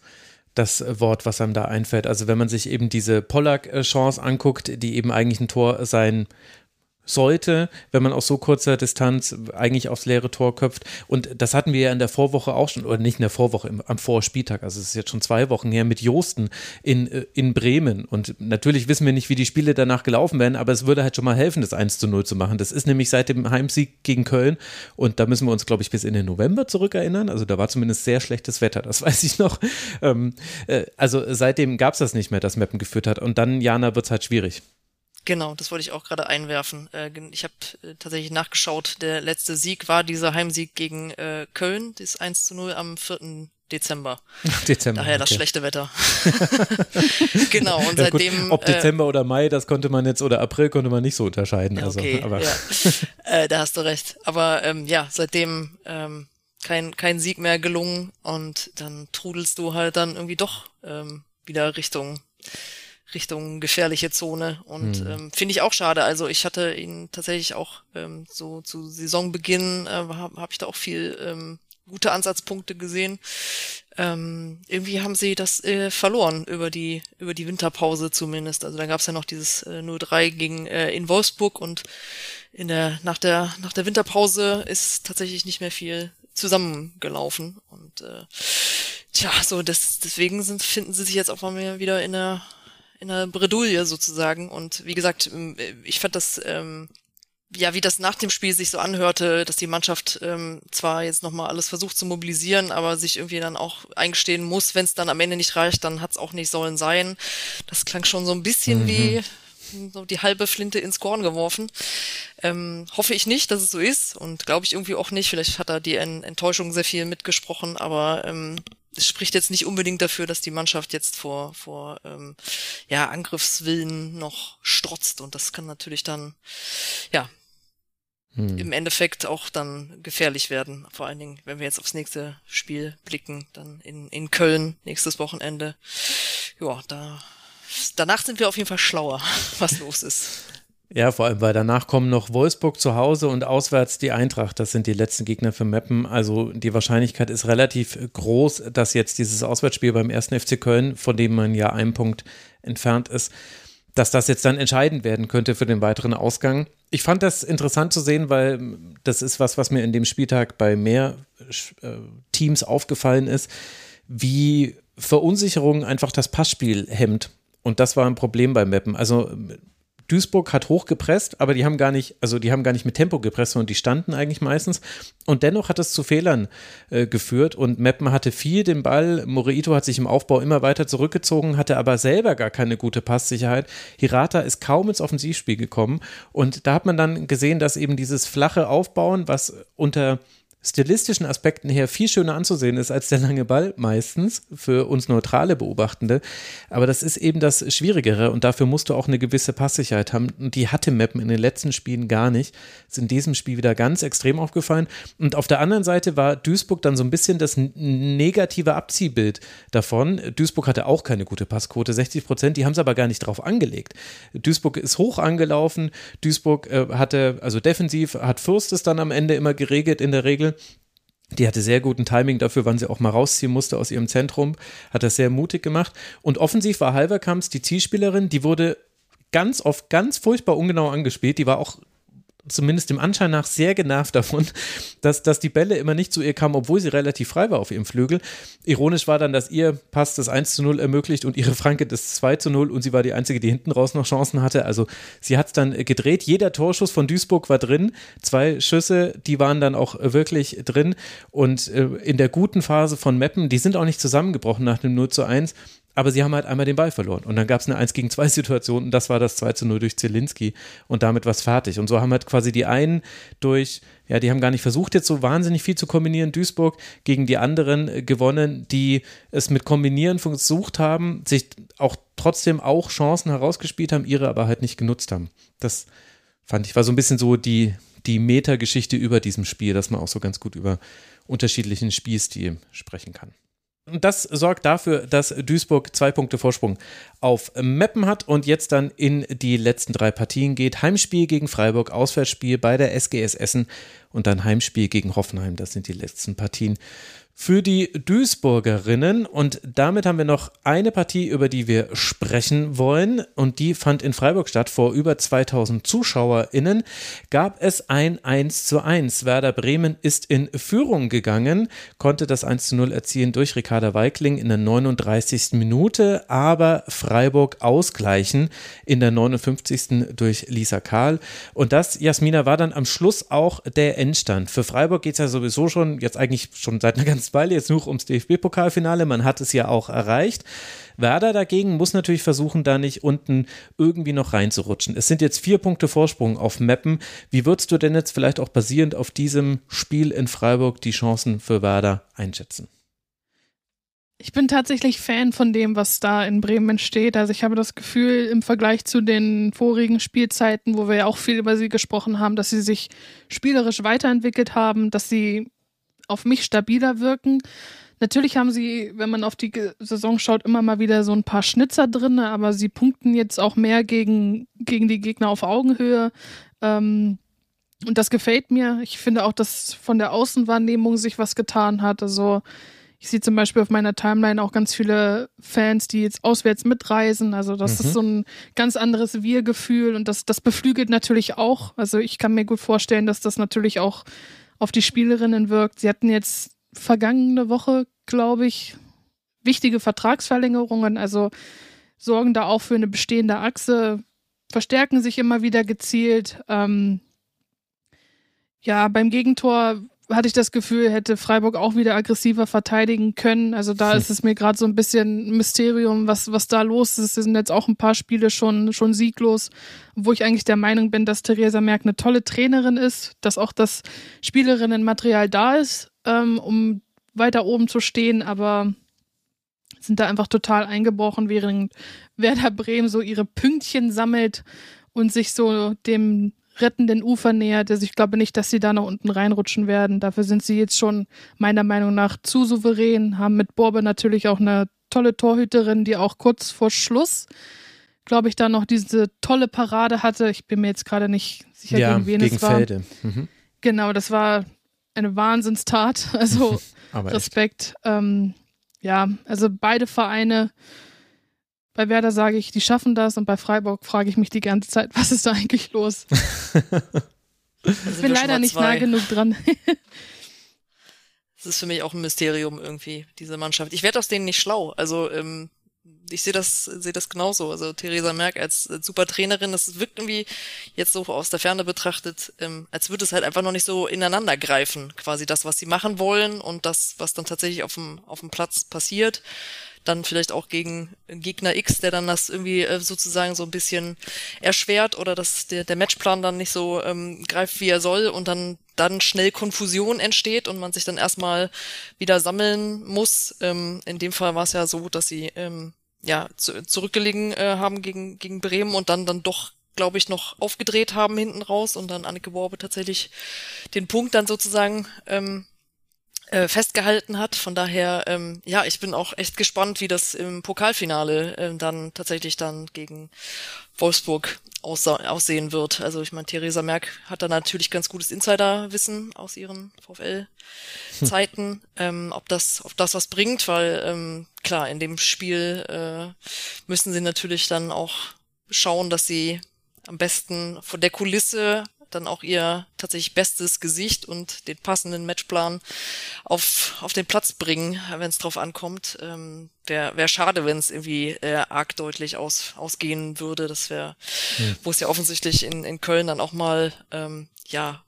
das Wort, was einem da einfällt. Also wenn man sich eben diese Pollack-Chance anguckt, die eben eigentlich ein Tor sein sollte, wenn man aus so kurzer Distanz eigentlich aufs leere Tor köpft. Und das hatten wir ja in der Vorwoche auch schon, oder nicht in der Vorwoche, im, am Vorspieltag, also es ist jetzt schon zwei Wochen her, mit Josten in, äh, in Bremen. Und natürlich wissen wir nicht, wie die Spiele danach gelaufen werden, aber es würde halt schon mal helfen, das 1 zu 0 zu machen. Das ist nämlich seit dem Heimsieg gegen Köln und da müssen wir uns, glaube ich, bis in den November zurückerinnern. Also da war zumindest sehr schlechtes Wetter, das (laughs) weiß ich noch. Ähm, äh, also seitdem gab es das nicht mehr, dass Meppen geführt hat. Und dann, Jana, wird es halt schwierig. Genau, das wollte ich auch gerade einwerfen. Äh, ich habe äh, tatsächlich nachgeschaut, der letzte Sieg war dieser Heimsieg gegen äh, Köln, das 1 zu 0 am 4. Dezember. Dezember. Daher das schlechte Wetter. (laughs) genau, und ja, seitdem. Gut, ob Dezember äh, oder Mai, das konnte man jetzt, oder April konnte man nicht so unterscheiden. Also, okay, aber. Ja. (laughs) äh, da hast du recht. Aber ähm, ja, seitdem ähm, kein, kein Sieg mehr gelungen und dann trudelst du halt dann irgendwie doch ähm, wieder Richtung Richtung gefährliche Zone und mhm. ähm, finde ich auch schade. Also ich hatte ihn tatsächlich auch ähm, so zu Saisonbeginn äh, habe hab ich da auch viel ähm, gute Ansatzpunkte gesehen. Ähm, irgendwie haben sie das äh, verloren über die über die Winterpause zumindest. Also da gab es ja noch dieses äh, 0-3 gegen äh, in Wolfsburg und in der nach der nach der Winterpause ist tatsächlich nicht mehr viel zusammengelaufen und äh, tja so das deswegen sind finden sie sich jetzt auch mal wieder in der in einer Bredouille sozusagen. Und wie gesagt, ähm, ich fand das, ähm, ja, wie das nach dem Spiel sich so anhörte, dass die Mannschaft ähm, zwar jetzt nochmal alles versucht zu mobilisieren, aber sich irgendwie dann auch eingestehen muss, wenn es dann am Ende nicht reicht, dann hat es auch nicht sollen sein. Das klang schon so ein bisschen mhm. wie so die halbe Flinte ins Korn geworfen. Ähm, hoffe ich nicht, dass es so ist und glaube ich irgendwie auch nicht. Vielleicht hat da die Enttäuschung sehr viel mitgesprochen, aber ähm, es spricht jetzt nicht unbedingt dafür, dass die Mannschaft jetzt vor, vor ähm, ja, Angriffswillen noch strotzt. Und das kann natürlich dann, ja, hm. im Endeffekt auch dann gefährlich werden. Vor allen Dingen, wenn wir jetzt aufs nächste Spiel blicken, dann in, in Köln nächstes Wochenende. Ja, da danach sind wir auf jeden Fall schlauer, (laughs) was los ist. Ja, vor allem, weil danach kommen noch Wolfsburg zu Hause und auswärts die Eintracht. Das sind die letzten Gegner für Meppen. Also die Wahrscheinlichkeit ist relativ groß, dass jetzt dieses Auswärtsspiel beim ersten FC Köln, von dem man ja einen Punkt entfernt ist, dass das jetzt dann entscheidend werden könnte für den weiteren Ausgang. Ich fand das interessant zu sehen, weil das ist was, was mir in dem Spieltag bei mehr äh, Teams aufgefallen ist, wie Verunsicherung einfach das Passspiel hemmt. Und das war ein Problem beim Meppen. Also Duisburg hat hochgepresst, aber die haben gar nicht, also die haben gar nicht mit Tempo gepresst, sondern die standen eigentlich meistens. Und dennoch hat es zu Fehlern äh, geführt und Meppen hatte viel den Ball. Moreito hat sich im Aufbau immer weiter zurückgezogen, hatte aber selber gar keine gute Passsicherheit. Hirata ist kaum ins Offensivspiel gekommen und da hat man dann gesehen, dass eben dieses flache Aufbauen, was unter stilistischen Aspekten her viel schöner anzusehen ist als der lange Ball meistens für uns neutrale Beobachtende. Aber das ist eben das Schwierigere und dafür musst du auch eine gewisse Passsicherheit haben. Und die hatte Meppen in den letzten Spielen gar nicht. Ist in diesem Spiel wieder ganz extrem aufgefallen. Und auf der anderen Seite war Duisburg dann so ein bisschen das negative Abziehbild davon. Duisburg hatte auch keine gute Passquote, 60 Prozent, die haben es aber gar nicht drauf angelegt. Duisburg ist hoch angelaufen. Duisburg äh, hatte, also defensiv hat Fürst es dann am Ende immer geregelt in der Regel. Die hatte sehr guten Timing dafür, wann sie auch mal rausziehen musste aus ihrem Zentrum. Hat das sehr mutig gemacht. Und offensiv war Halverkamps die Zielspielerin, die wurde ganz oft ganz furchtbar ungenau angespielt. Die war auch zumindest dem Anschein nach sehr genervt davon, dass, dass die Bälle immer nicht zu ihr kamen, obwohl sie relativ frei war auf ihrem Flügel. Ironisch war dann, dass ihr Pass das 1 zu 0 ermöglicht und ihre Franke das 2 zu 0 und sie war die Einzige, die hinten raus noch Chancen hatte. Also sie hat es dann gedreht. Jeder Torschuss von Duisburg war drin. Zwei Schüsse, die waren dann auch wirklich drin. Und äh, in der guten Phase von Meppen, die sind auch nicht zusammengebrochen nach dem 0 zu 1 aber sie haben halt einmal den Ball verloren. Und dann gab es eine 1 gegen 2 Situation und das war das 2 zu 0 durch Zielinski und damit war es fertig. Und so haben halt quasi die einen durch, ja, die haben gar nicht versucht, jetzt so wahnsinnig viel zu kombinieren, Duisburg, gegen die anderen äh, gewonnen, die es mit Kombinieren versucht haben, sich auch trotzdem auch Chancen herausgespielt haben, ihre aber halt nicht genutzt haben. Das fand ich, war so ein bisschen so die, die Metageschichte über diesem Spiel, dass man auch so ganz gut über unterschiedlichen Spielstil sprechen kann. Das sorgt dafür, dass Duisburg zwei Punkte Vorsprung auf Meppen hat und jetzt dann in die letzten drei Partien geht. Heimspiel gegen Freiburg, Auswärtsspiel bei der SGS Essen und dann Heimspiel gegen Hoffenheim. Das sind die letzten Partien für die Duisburgerinnen. Und damit haben wir noch eine Partie, über die wir sprechen wollen. Und die fand in Freiburg statt. Vor über 2000 ZuschauerInnen gab es ein 1 zu 1. Werder Bremen ist in Führung gegangen, konnte das 1 zu 0 erzielen durch Ricarda Weikling in der 39. Minute, aber Freiburg ausgleichen in der 59. durch Lisa Kahl. Und das, Jasmina, war dann am Schluss auch der Endstand. Für Freiburg geht es ja sowieso schon, jetzt eigentlich schon seit einer (laughs) ganzen Weile jetzt nur ums DFB-Pokalfinale. Man hat es ja auch erreicht. Werder dagegen muss natürlich versuchen, da nicht unten irgendwie noch reinzurutschen. Es sind jetzt vier Punkte Vorsprung auf Meppen. Wie würdest du denn jetzt vielleicht auch basierend auf diesem Spiel in Freiburg die Chancen für Werder einschätzen? Ich bin tatsächlich Fan von dem, was da in Bremen entsteht. Also ich habe das Gefühl, im Vergleich zu den vorigen Spielzeiten, wo wir ja auch viel über sie gesprochen haben, dass sie sich spielerisch weiterentwickelt haben, dass sie auf mich stabiler wirken. Natürlich haben sie, wenn man auf die Saison schaut, immer mal wieder so ein paar Schnitzer drin, aber sie punkten jetzt auch mehr gegen, gegen die Gegner auf Augenhöhe. Ähm, und das gefällt mir. Ich finde auch, dass von der Außenwahrnehmung sich was getan hat. Also ich sehe zum Beispiel auf meiner Timeline auch ganz viele Fans, die jetzt auswärts mitreisen. Also das mhm. ist so ein ganz anderes Wir-Gefühl und das, das beflügelt natürlich auch. Also ich kann mir gut vorstellen, dass das natürlich auch auf die Spielerinnen wirkt. Sie hatten jetzt vergangene Woche, glaube ich, wichtige Vertragsverlängerungen, also sorgen da auch für eine bestehende Achse, verstärken sich immer wieder gezielt. Ähm, ja, beim Gegentor hatte ich das Gefühl, hätte Freiburg auch wieder aggressiver verteidigen können. Also da (laughs) ist es mir gerade so ein bisschen ein Mysterium, was, was da los ist. Es sind jetzt auch ein paar Spiele schon, schon sieglos, wo ich eigentlich der Meinung bin, dass Theresa Merck eine tolle Trainerin ist, dass auch das Spielerinnenmaterial da ist, ähm, um weiter oben zu stehen, aber sind da einfach total eingebrochen, während Werder Bremen so ihre Pünktchen sammelt und sich so dem rettenden Ufer nähert. Also ich glaube nicht, dass sie da nach unten reinrutschen werden. Dafür sind sie jetzt schon meiner Meinung nach zu souverän, haben mit Borbe natürlich auch eine tolle Torhüterin, die auch kurz vor Schluss, glaube ich, da noch diese tolle Parade hatte. Ich bin mir jetzt gerade nicht sicher, ja, gegen wen gegen es war. Felde. Mhm. Genau, das war eine Wahnsinnstat. (laughs) Also Respekt. Ähm, ja, also beide Vereine bei Werder sage ich, die schaffen das und bei Freiburg frage ich mich die ganze Zeit, was ist da eigentlich los? (laughs) ich bin leider nicht nah genug dran. das ist für mich auch ein Mysterium irgendwie, diese Mannschaft. Ich werde aus denen nicht schlau. Also ähm, ich sehe das, sehe das genauso. Also Theresa Merck als, als super Trainerin, das wirkt irgendwie jetzt so aus der Ferne betrachtet, ähm, als würde es halt einfach noch nicht so ineinander greifen. Quasi das, was sie machen wollen und das, was dann tatsächlich auf dem, auf dem Platz passiert dann vielleicht auch gegen Gegner X, der dann das irgendwie äh, sozusagen so ein bisschen erschwert oder dass der, der Matchplan dann nicht so ähm, greift, wie er soll und dann dann schnell Konfusion entsteht und man sich dann erstmal wieder sammeln muss. Ähm, in dem Fall war es ja so, dass sie ähm, ja zu, zurückgelegen äh, haben gegen gegen Bremen und dann dann doch glaube ich, noch aufgedreht haben hinten raus und dann Anneke Worbe tatsächlich den Punkt dann sozusagen ähm, äh, festgehalten hat. Von daher, ähm, ja, ich bin auch echt gespannt, wie das im Pokalfinale äh, dann tatsächlich dann gegen Wolfsburg aussehen wird. Also ich meine, Theresa Merck hat da natürlich ganz gutes Insiderwissen aus ihren VfL-Zeiten. Hm. (laughs) Ähm, ob das, ob das was bringt, weil ähm, klar, in dem Spiel äh, müssen sie natürlich dann auch schauen, dass sie am besten vor der Kulisse dann auch ihr tatsächlich bestes Gesicht und den passenden Matchplan auf, auf den Platz bringen, wenn es drauf ankommt. Ähm, wäre wär schade, wenn es irgendwie äh, arg deutlich aus, ausgehen würde. Das wäre, hm. wo es ja offensichtlich in, in Köln dann auch mal ähm, ja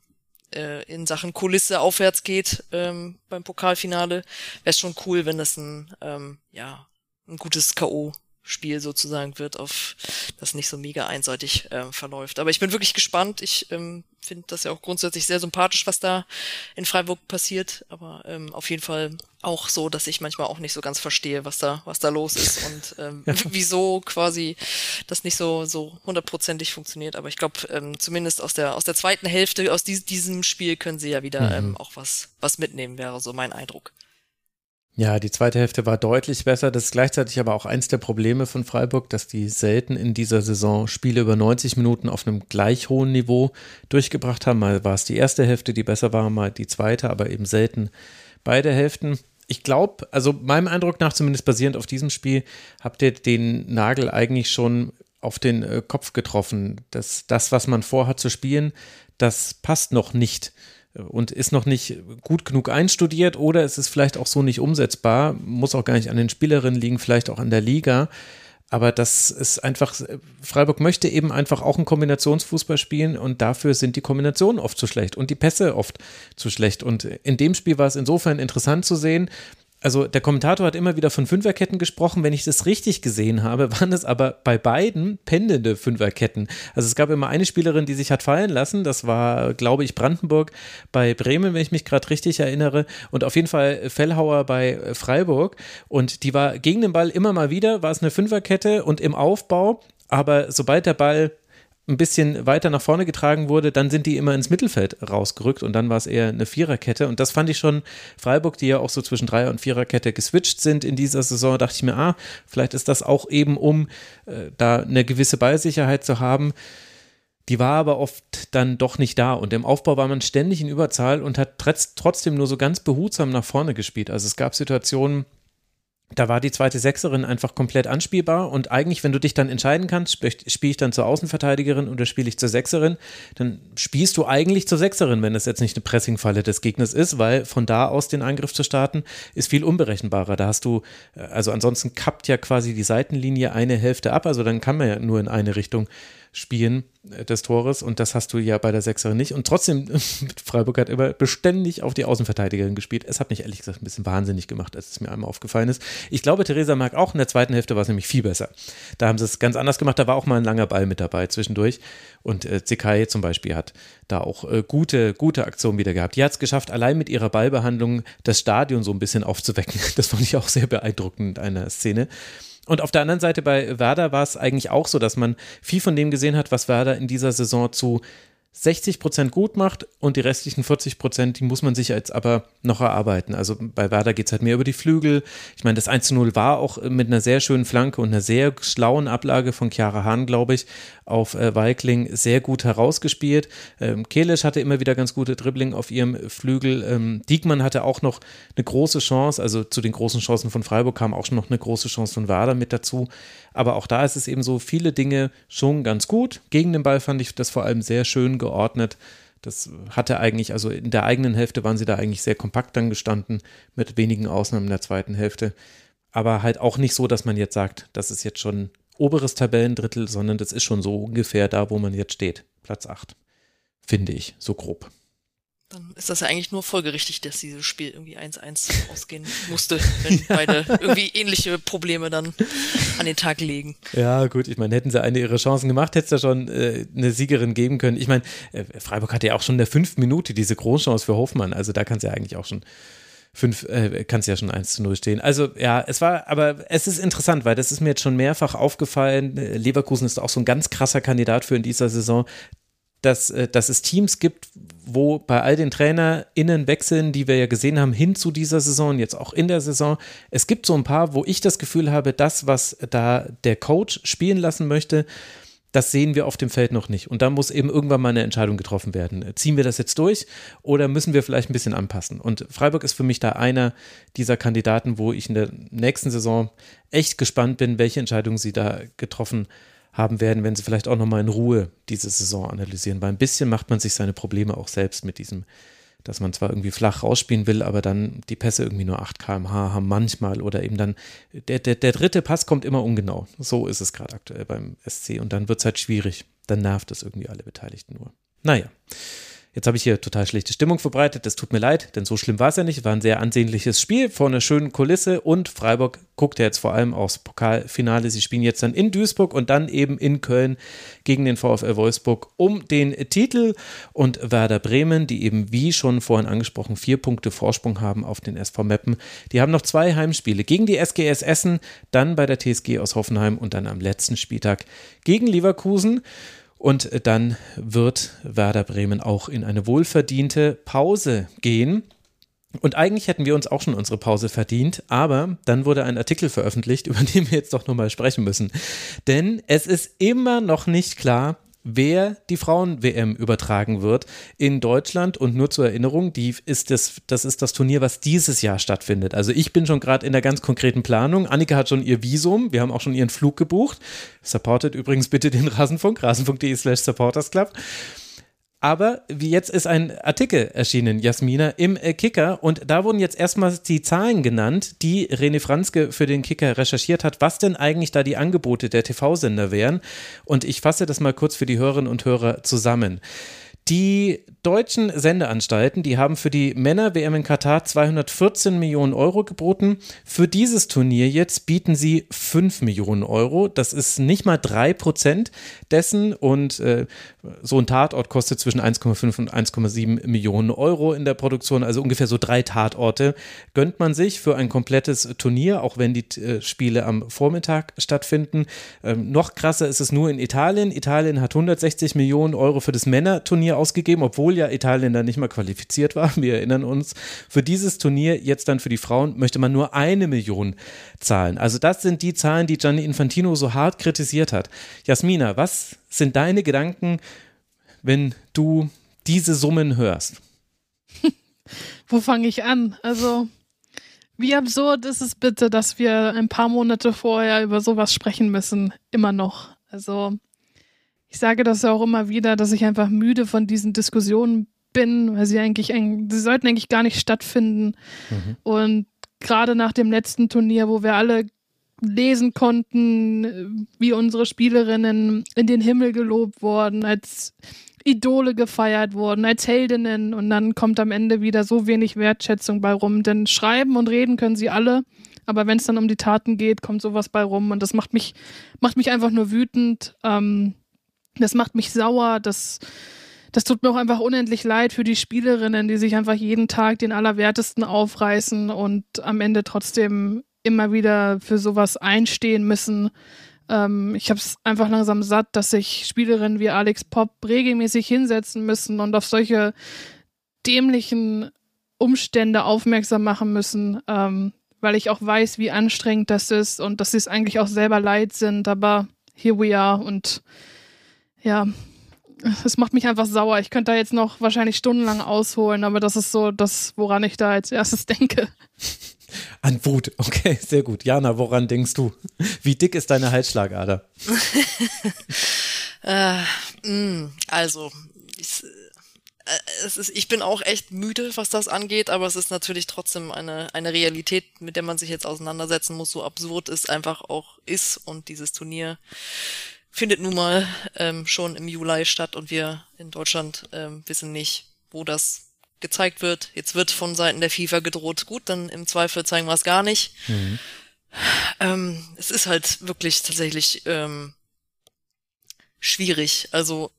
äh, in Sachen Kulisse aufwärts geht ähm, beim Pokalfinale. Wäre schon cool, wenn das ein ähm, ja ein gutes K.O. Spiel sozusagen wird, auf das nicht so mega einseitig äh, verläuft. Aber ich bin wirklich gespannt. Ich ähm, finde das ja auch grundsätzlich sehr sympathisch, was da in Freiburg passiert. Aber ähm, auf jeden Fall auch so, dass ich manchmal auch nicht so ganz verstehe, was da, was da los ist und ähm, ja. wieso quasi das nicht so so hundertprozentig funktioniert. Aber ich glaube, ähm, zumindest aus der aus der zweiten Hälfte aus dies, diesem Spiel können sie ja wieder mhm. ähm, auch was was mitnehmen. Wäre so mein Eindruck. Ja, die zweite Hälfte war deutlich besser. Das ist gleichzeitig aber auch eins der Probleme von Freiburg, dass die selten in dieser Saison Spiele über 90 Minuten auf einem gleich hohen Niveau durchgebracht haben. Mal war es die erste Hälfte, die besser war, mal die zweite, aber eben selten beide Hälften. Ich glaube, also meinem Eindruck nach, zumindest basierend auf diesem Spiel, habt ihr den Nagel eigentlich schon auf den äh, Kopf getroffen. dass das, was man vorhat zu spielen, das passt noch nicht und ist noch nicht gut genug einstudiert oder es ist vielleicht auch so nicht umsetzbar, muss auch gar nicht an den Spielerinnen liegen, vielleicht auch an der Liga. Aber das ist einfach, Freiburg möchte eben einfach auch einen Kombinationsfußball spielen und dafür sind die Kombinationen oft zu schlecht und die Pässe oft zu schlecht. Und in dem Spiel war es insofern interessant zu sehen, also der Kommentator hat immer wieder von Fünferketten gesprochen. Wenn ich das richtig gesehen habe, (laughs) waren es aber bei beiden pendelnde Fünferketten. Also es gab immer eine Spielerin, die sich hat fallen lassen. Das war, glaube ich, Brandenburg bei Bremen, wenn ich mich gerade richtig erinnere. Und auf jeden Fall Fellhauer bei Freiburg. Und die war gegen den Ball immer mal wieder, war es eine Fünferkette und im Aufbau. Aber sobald der Ball ein bisschen weiter nach vorne getragen wurde, dann sind die immer ins Mittelfeld rausgerückt und dann war es eher eine Viererkette. Und das fand ich schon Freiburg, die ja auch so zwischen Dreier- und Viererkette geswitcht sind in dieser Saison, dachte ich mir, ah, vielleicht ist das auch eben, um äh, da eine gewisse Ballsicherheit zu haben. Die war aber oft dann doch nicht da. Und im Aufbau war man ständig in Überzahl und hat trotzdem nur so ganz behutsam nach vorne gespielt. Also es gab Situationen, da war die zweite Sechserin einfach komplett anspielbar und eigentlich, wenn du dich dann entscheiden kannst, spiele ich dann zur Außenverteidigerin oder spiele ich zur Sechserin, dann spielst du eigentlich zur Sechserin, wenn es jetzt nicht eine Pressingfalle des Gegners ist, weil von da aus den Angriff zu starten ist viel unberechenbarer. Da hast du, äh, also ansonsten kappt ja quasi die Seitenlinie eine Hälfte ab, also dann kann man ja nur in eine Richtung spielen äh, des Tores und das hast du ja bei der Sechserin nicht. Und trotzdem, (laughs) Freiburg hat immer beständig auf die Außenverteidigerin gespielt. Es hat mich ehrlich gesagt ein bisschen wahnsinnig gemacht, als es mir einmal aufgefallen ist. Ich glaube, Theresa Mark auch in der zweiten Hälfte war es nämlich viel besser. Da haben sie es ganz anders gemacht. Da war auch mal ein langer Ball mit dabei zwischendurch. Und äh, Zekai zum Beispiel hat da auch äh, gute, gute Aktionen wieder gehabt. Die hat es geschafft, allein mit ihrer Ballbehandlung das Stadion so ein bisschen aufzuwecken. (laughs) Das fand ich auch sehr beeindruckend in einer Szene. Und auf der anderen Seite bei Werder war es eigentlich auch so, dass man viel von dem gesehen hat, was Werder in dieser Saison zu 60 Prozent gut macht und die restlichen 40 Prozent, die muss man sich jetzt aber noch erarbeiten. Also bei Werder geht es halt mehr über die Flügel. Ich meine, das 1 zu 0 war auch mit einer sehr schönen Flanke und einer sehr schlauen Ablage von Chiara Hahn, glaube ich, auf äh, Weikling sehr gut herausgespielt. Ähm, Kelisch hatte immer wieder ganz gute Dribbling auf ihrem Flügel. Ähm, Diekmann hatte auch noch eine große Chance, also zu den großen Chancen von Freiburg kam auch schon noch eine große Chance von Werder mit dazu. Aber auch da ist es eben so, viele Dinge schon ganz gut. Gegen den Ball fand ich das vor allem sehr schön geordnet. Das hatte eigentlich, also in der eigenen Hälfte waren sie da eigentlich sehr kompakt dann gestanden, mit wenigen Ausnahmen in der zweiten Hälfte. Aber halt auch nicht so, dass man jetzt sagt, das ist jetzt schon oberes Tabellendrittel, sondern das ist schon so ungefähr da, wo man jetzt steht. Platz 8. Finde ich, so grob. Dann ist das ja eigentlich nur folgerichtig, dass dieses Spiel irgendwie 1-1 ausgehen (laughs) musste, wenn ja. beide irgendwie ähnliche Probleme dann an den Tag legen. Ja, gut, ich meine, hätten sie eine ihrer Chancen gemacht, hätte es ja schon äh, eine Siegerin geben können. Ich meine, äh, Freiburg hatte ja auch schon in der fünften Minute diese Großchance für Hofmann, also da kann es ja eigentlich auch schon fünf, äh, kann es ja schon 1 zu 0 stehen. Also ja, es war, aber es ist interessant, weil das ist mir jetzt schon mehrfach aufgefallen. Leverkusen ist auch so ein ganz krasser Kandidat für in dieser Saison dass, äh, dass es Teams gibt, wo bei all den TrainerInnen wechseln, die wir ja gesehen haben, hin zu dieser Saison, jetzt auch in der Saison, es gibt so ein paar, wo ich das Gefühl habe, das, was da der Coach spielen lassen möchte, das sehen wir auf dem Feld noch nicht. Und da muss eben irgendwann mal eine Entscheidung getroffen werden. Ziehen wir das jetzt durch oder müssen wir vielleicht ein bisschen anpassen? Und Freiburg ist für mich da einer dieser Kandidaten, wo ich in der nächsten Saison echt gespannt bin, welche Entscheidungen sie da getroffen haben haben werden, wenn sie vielleicht auch nochmal in Ruhe diese Saison analysieren. Weil ein bisschen macht man sich seine Probleme auch selbst mit diesem, dass man zwar irgendwie flach rausspielen will, aber dann die Pässe irgendwie nur 8 km/h haben manchmal oder eben dann der, der, der dritte Pass kommt immer ungenau. So ist es gerade aktuell beim SC und dann wird es halt schwierig. Dann nervt es irgendwie alle Beteiligten nur. Naja. Jetzt habe ich hier total schlechte Stimmung verbreitet. Das tut mir leid, denn so schlimm war es ja nicht. War ein sehr ansehnliches Spiel vor einer schönen Kulisse und Freiburg guckt ja jetzt vor allem aufs Pokalfinale. Sie spielen jetzt dann in Duisburg und dann eben in Köln gegen den VfL Wolfsburg um den Titel und Werder Bremen, die eben wie schon vorhin angesprochen vier Punkte Vorsprung haben auf den SV Meppen. Die haben noch zwei Heimspiele gegen die SGS Essen, dann bei der TSG aus Hoffenheim und dann am letzten Spieltag gegen Leverkusen. Und dann wird Werder Bremen auch in eine wohlverdiente Pause gehen. Und eigentlich hätten wir uns auch schon unsere Pause verdient, aber dann wurde ein Artikel veröffentlicht, (laughs) über den wir jetzt doch nochmal sprechen müssen. Denn es ist immer noch nicht klar, wer die Frauen-WM übertragen wird in Deutschland. Und nur zur Erinnerung, die ist das, das ist das Turnier, was dieses Jahr stattfindet. Also ich bin schon gerade in der ganz konkreten Planung. Annika hat schon ihr Visum, wir haben auch schon ihren Flug gebucht. Supportet übrigens bitte den Rasenfunk, rasenfunk.de slash supportersclub. Aber wie jetzt ist ein Artikel erschienen, Jasmina, im äh, Kicker und da wurden jetzt erstmal die Zahlen genannt, die René Franzke für den Kicker recherchiert hat, was denn eigentlich da die Angebote der TV-Sender wären. Und ich fasse das mal kurz für die Hörerinnen und Hörer zusammen. Die deutschen Sendeanstalten, die haben für die Männer-WM in Katar 214 Millionen Euro geboten. Für dieses Turnier jetzt bieten sie 5 Millionen Euro. Das ist nicht mal 3 Prozent dessen und äh, so ein Tatort kostet zwischen 1,5 und 1,7 Millionen Euro in der Produktion, also ungefähr so drei Tatorte gönnt man sich für ein komplettes Turnier, auch wenn die äh, Spiele am Vormittag stattfinden. Ähm, noch krasser ist es nur in Italien. Italien hat 160 Millionen Euro für das Männerturnier ausgegeben, obwohl ja Italien da nicht mal qualifiziert war. (laughs) Wir erinnern uns. Für dieses Turnier, jetzt dann für die Frauen, möchte man nur eine Million zahlen. Also das sind die Zahlen, die Gianni Infantino so hart kritisiert hat. Jasmina, was sind deine Gedanken, wenn du diese Summen hörst? (laughs) Wo fange ich an? Also, wie absurd ist es bitte, dass wir ein paar Monate vorher über sowas sprechen müssen? Immer noch. Also, ich sage das auch immer wieder, dass ich einfach müde von diesen Diskussionen bin, weil sie eigentlich, sie sollten eigentlich gar nicht stattfinden. Mhm. Und gerade nach dem letzten Turnier, wo wir alle lesen konnten, wie unsere Spielerinnen in den Himmel gelobt wurden, als Idole gefeiert wurden, als Heldinnen und dann kommt am Ende wieder so wenig Wertschätzung bei rum. Denn schreiben und reden können sie alle, aber wenn es dann um die Taten geht, kommt sowas bei rum und das macht mich, macht mich einfach nur wütend. Ähm, das macht mich sauer, das, das tut mir auch einfach unendlich leid für die Spielerinnen, die sich einfach jeden Tag den Allerwertesten aufreißen und am Ende trotzdem immer wieder für sowas einstehen müssen. Ähm, ich habe es einfach langsam satt, dass sich Spielerinnen wie Alex Pop regelmäßig hinsetzen müssen und auf solche dämlichen Umstände aufmerksam machen müssen, ähm, weil ich auch weiß, wie anstrengend das ist und dass sie es eigentlich auch selber leid sind. Aber here we are und ja, es macht mich einfach sauer. Ich könnte da jetzt noch wahrscheinlich stundenlang ausholen, aber das ist so das, woran ich da als erstes (laughs) denke. An Wut, okay, sehr gut. Jana, woran denkst du? Wie dick ist deine Halsschlagader? (laughs) äh, mm, also, ich, äh, es ist, ich bin auch echt müde, was das angeht, aber es ist natürlich trotzdem eine, eine Realität, mit der man sich jetzt auseinandersetzen muss, so absurd es einfach auch ist und dieses Turnier findet nun mal ähm, schon im Juli statt und wir in Deutschland ähm, wissen nicht, wo das gezeigt wird. Jetzt wird von Seiten der FIFA gedroht, gut, dann im Zweifel zeigen wir es gar nicht. Mhm. Ähm, es ist halt wirklich tatsächlich ähm, schwierig. Also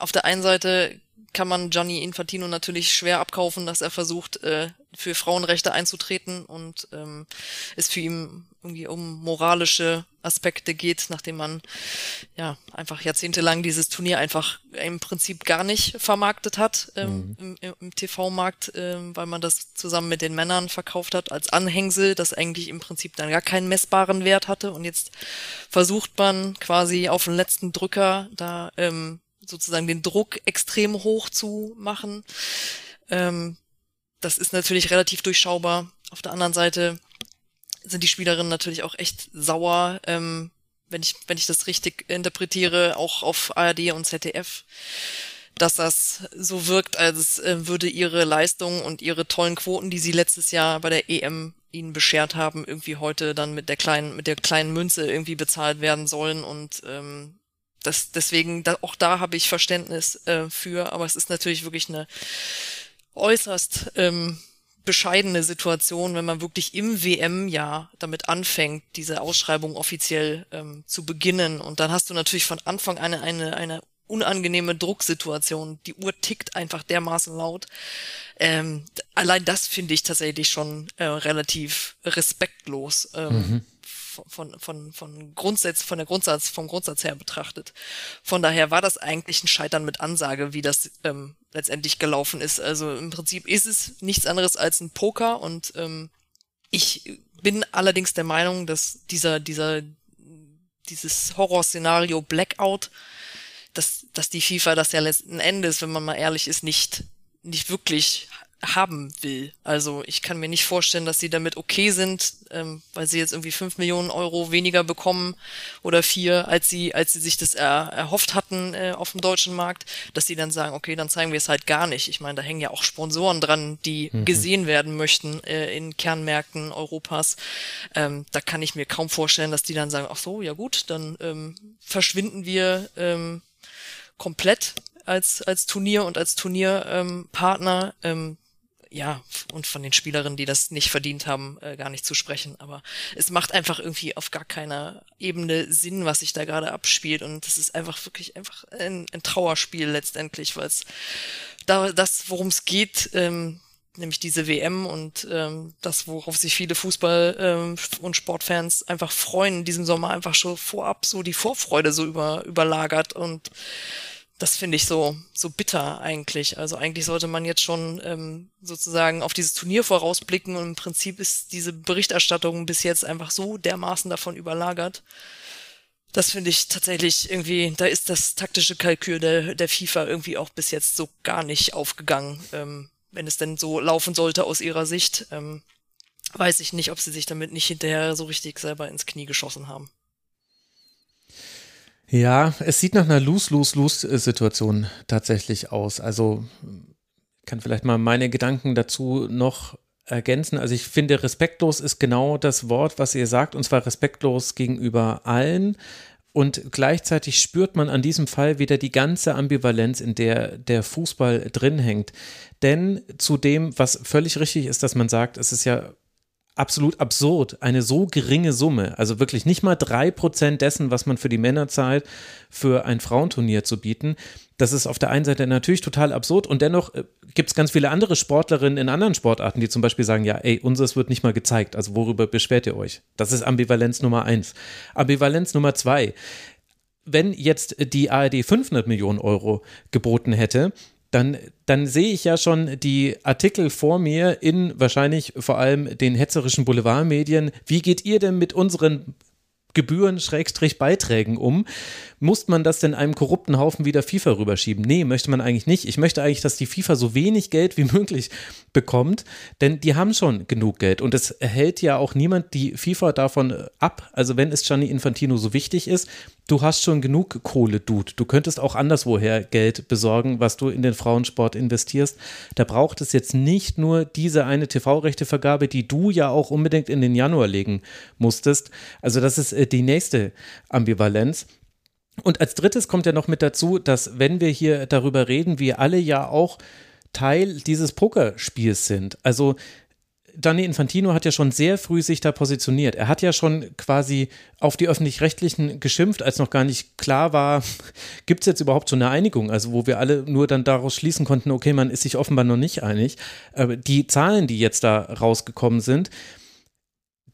auf der einen Seite kann man Gianni Infantino natürlich schwer abkaufen, dass er versucht, äh, für Frauenrechte einzutreten und ähm, es für ihn irgendwie um moralische Aspekte geht, nachdem man ja einfach jahrzehntelang dieses Turnier einfach im Prinzip gar nicht vermarktet hat ähm, mhm. im, im TV-Markt, ähm, weil man das zusammen mit den Männern verkauft hat als Anhängsel, das eigentlich im Prinzip dann gar keinen messbaren Wert hatte und jetzt versucht man quasi auf den letzten Drücker da ähm, sozusagen den Druck extrem hoch zu machen. Ähm, das ist natürlich relativ durchschaubar. Auf der anderen Seite sind die Spielerinnen natürlich auch echt sauer, ähm, wenn ich, wenn ich das richtig interpretiere, auch auf ARD und ZDF, dass das so wirkt, als äh, würde ihre Leistung und ihre tollen Quoten, die sie letztes Jahr bei der EM ihnen beschert haben, irgendwie heute dann mit der kleinen, mit der kleinen Münze irgendwie bezahlt werden sollen. Und ähm, das deswegen da, auch da habe ich Verständnis äh, für, aber es ist natürlich wirklich eine äußerst ähm, bescheidene Situation, wenn man wirklich im WM-Jahr damit anfängt, diese Ausschreibung offiziell ähm, zu beginnen. Und dann hast du natürlich von Anfang an eine, eine, eine unangenehme Drucksituation. Die Uhr tickt einfach dermaßen laut. Ähm, allein das finde ich tatsächlich schon äh, relativ respektlos. Ähm, mhm von, von, von Grundsatz, von der Grundsatz, vom Grundsatz her betrachtet. Von daher war das eigentlich ein Scheitern mit Ansage, wie das ähm, letztendlich gelaufen ist. Also im Prinzip ist es nichts anderes als ein Poker und ähm, ich bin allerdings der Meinung, dass dieser, dieser, dieses Horrorszenario Blackout, dass, dass die FIFA das ja letzten Endes, wenn man mal ehrlich ist, nicht, nicht wirklich haben will. Also ich kann mir nicht vorstellen, dass sie damit okay sind, ähm, weil sie jetzt irgendwie fünf Millionen Euro weniger bekommen oder vier, als sie, als sie sich das er, erhofft hatten äh, auf dem deutschen Markt, dass sie dann sagen, okay, dann zeigen wir es halt gar nicht. Ich meine, da hängen ja auch Sponsoren dran, die mhm. gesehen werden möchten äh, in Kernmärkten Europas. Ähm, da kann ich mir kaum vorstellen, dass die dann sagen, ach so, ja gut, dann ähm, verschwinden wir ähm, komplett als, als Turnier und als Turnierpartner. Ähm, ähm, ja, und von den Spielerinnen, die das nicht verdient haben, äh, gar nicht zu sprechen. Aber es macht einfach irgendwie auf gar keiner Ebene Sinn, was sich da gerade abspielt. Und es ist einfach wirklich einfach ein, ein Trauerspiel letztendlich, weil es da das, worum es geht, ähm, nämlich diese WM und ähm, das, worauf sich viele Fußball- ähm, und Sportfans einfach freuen, in diesem Sommer einfach schon vorab so die Vorfreude so über, überlagert und das finde ich so, so bitter eigentlich. Also eigentlich sollte man jetzt schon ähm, sozusagen auf dieses Turnier vorausblicken und im Prinzip ist diese Berichterstattung bis jetzt einfach so dermaßen davon überlagert. Das finde ich tatsächlich irgendwie, da ist das taktische Kalkül der, der FIFA irgendwie auch bis jetzt so gar nicht aufgegangen. Ähm, wenn es denn so laufen sollte aus ihrer Sicht, ähm, weiß ich nicht, ob sie sich damit nicht hinterher so richtig selber ins Knie geschossen haben. Ja, es sieht nach einer Lose-Lose-Lose-Situation tatsächlich aus. Also kann vielleicht mal meine Gedanken dazu noch ergänzen. Also ich finde, respektlos ist genau das Wort, was ihr sagt, und zwar respektlos gegenüber allen. Und gleichzeitig spürt man an diesem Fall wieder die ganze Ambivalenz, in der der Fußball drin hängt. Denn zu dem, was völlig richtig ist, dass man sagt, es ist ja absolut absurd, eine so geringe Summe, also wirklich nicht mal drei Prozent dessen, was man für die Männer zahlt, für ein Frauenturnier zu bieten. Das ist auf der einen Seite natürlich total absurd und dennoch äh, gibt es ganz viele andere Sportlerinnen in anderen Sportarten, die zum Beispiel sagen, ja, ey, unseres wird nicht mal gezeigt, also worüber beschwert ihr euch? Das ist Ambivalenz Nummer eins. Ambivalenz Nummer zwei, wenn jetzt die ARD 500 Millionen Euro geboten hätte, dann, dann sehe ich ja schon die Artikel vor mir in wahrscheinlich vor allem den hetzerischen Boulevardmedien. Wie geht ihr denn mit unseren Gebühren, Schrägstrich Beiträgen um. Muss man das denn einem korrupten Haufen wieder FIFA rüberschieben? Nee, möchte man eigentlich nicht. Ich möchte eigentlich, dass die FIFA so wenig Geld wie (laughs) möglich bekommt, denn die haben schon genug Geld und es hält ja auch niemand die FIFA davon ab. Also wenn es Gianni Infantino so wichtig ist, du hast schon genug Kohle, Dude. Du könntest auch anderswoher Geld besorgen, was du in den Frauensport investierst. Da braucht es jetzt nicht nur diese eine TV-Rechtevergabe, die du ja auch unbedingt in den Januar legen musstest. Also das ist äh, die nächste Ambivalenz. Und als drittes kommt ja noch mit dazu, dass wenn wir hier darüber reden, wir alle ja auch Teil dieses Pokerspiels sind. Also Gianni Infantino hat ja schon sehr früh sich da positioniert. Er hat ja schon quasi auf die öffentlich-rechtlichen geschimpft, als noch gar nicht klar war, (laughs) gibt es jetzt überhaupt so eine Einigung, also wo wir alle nur dann daraus schließen konnten, okay, man ist sich offenbar noch nicht einig. Aber die Zahlen, die jetzt da rausgekommen sind,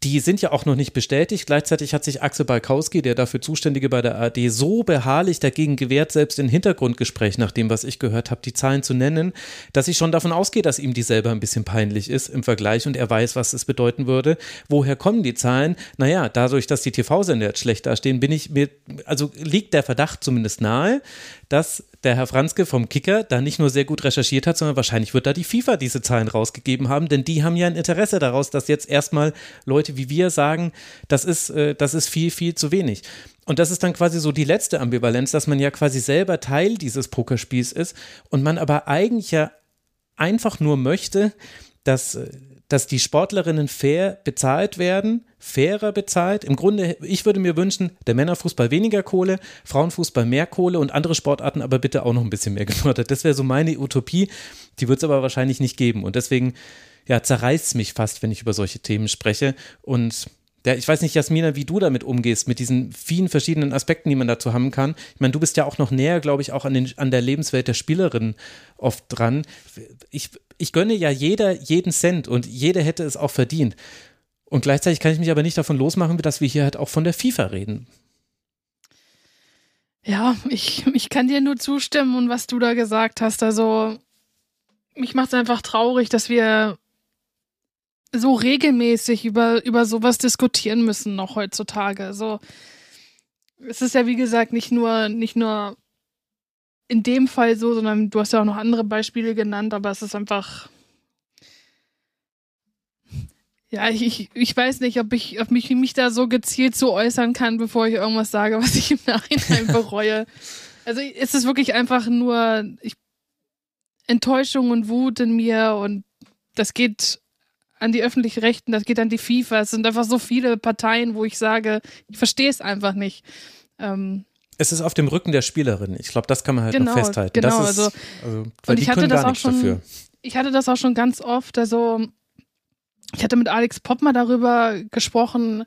die sind ja auch noch nicht bestätigt. Gleichzeitig hat sich Axel Balkowski, der dafür Zuständige bei der ARD, so beharrlich dagegen gewehrt, selbst in Hintergrundgespräch, nach dem, was ich gehört habe, die Zahlen zu nennen, dass ich schon davon ausgehe, dass ihm die selber ein bisschen peinlich ist im Vergleich und er weiß, was es bedeuten würde. Woher kommen die Zahlen? Naja, dadurch, dass die TV-Sender jetzt schlecht dastehen, bin ich mir, also liegt der Verdacht zumindest nahe, dass der Herr Franzke vom Kicker da nicht nur sehr gut recherchiert hat, sondern wahrscheinlich wird da die FIFA diese Zahlen rausgegeben haben, denn die haben ja ein Interesse daraus, dass jetzt erstmal Leute wie wir sagen, das ist, äh, das ist viel, viel zu wenig. Und das ist dann quasi so die letzte Ambivalenz, dass man ja quasi selber Teil dieses Pokerspiels ist und man aber eigentlich ja einfach nur möchte, dass äh, dass die Sportlerinnen fair bezahlt werden, fairer bezahlt. Im Grunde, ich würde mir wünschen, der Männerfußball weniger Kohle, Frauenfußball mehr Kohle und andere Sportarten aber bitte auch noch ein bisschen mehr gefördert. Das wäre so meine Utopie. Die wird es aber wahrscheinlich nicht geben. Und deswegen, ja, zerreißt es mich fast, wenn ich über solche Themen spreche. Und ja, ich weiß nicht, Jasmina, wie du damit umgehst, mit diesen vielen verschiedenen Aspekten, die man dazu haben kann. Ich meine, du bist ja auch noch näher, glaube ich, auch an, den, an der Lebenswelt der Spielerin oft dran. Ich, ich gönne ja jeder jeden Cent und jeder hätte es auch verdient. Und gleichzeitig kann ich mich aber nicht davon losmachen, dass wir hier halt auch von der FIFA reden. Ja, ich, ich kann dir nur zustimmen und was du da gesagt hast. Also, mich macht es einfach traurig, dass wir so regelmäßig über, über sowas diskutieren müssen noch heutzutage. So, es ist ja wie gesagt nicht nur, nicht nur in dem Fall so, sondern du hast ja auch noch andere Beispiele genannt, aber es ist einfach. Ja, ich, ich weiß nicht, ob ich, ob mich, mich da so gezielt so äußern kann, bevor ich irgendwas sage, (laughs) was ich im Nachhinein (laughs) bereue. Also es ist wirklich einfach nur ich, Enttäuschung und Wut in mir und das geht an die öffentlichen Rechten, das geht an die FIFA. Es sind einfach so viele Parteien, wo ich sage, ich verstehe es einfach nicht. Ähm, es ist auf dem Rücken der Spielerin. Ich glaube, das kann man halt genau, noch festhalten. Genau, ist, also, also weil und ich hatte das auch schon, dafür. ich hatte das auch schon ganz oft. Also ich hatte mit Alex Popp mal darüber gesprochen.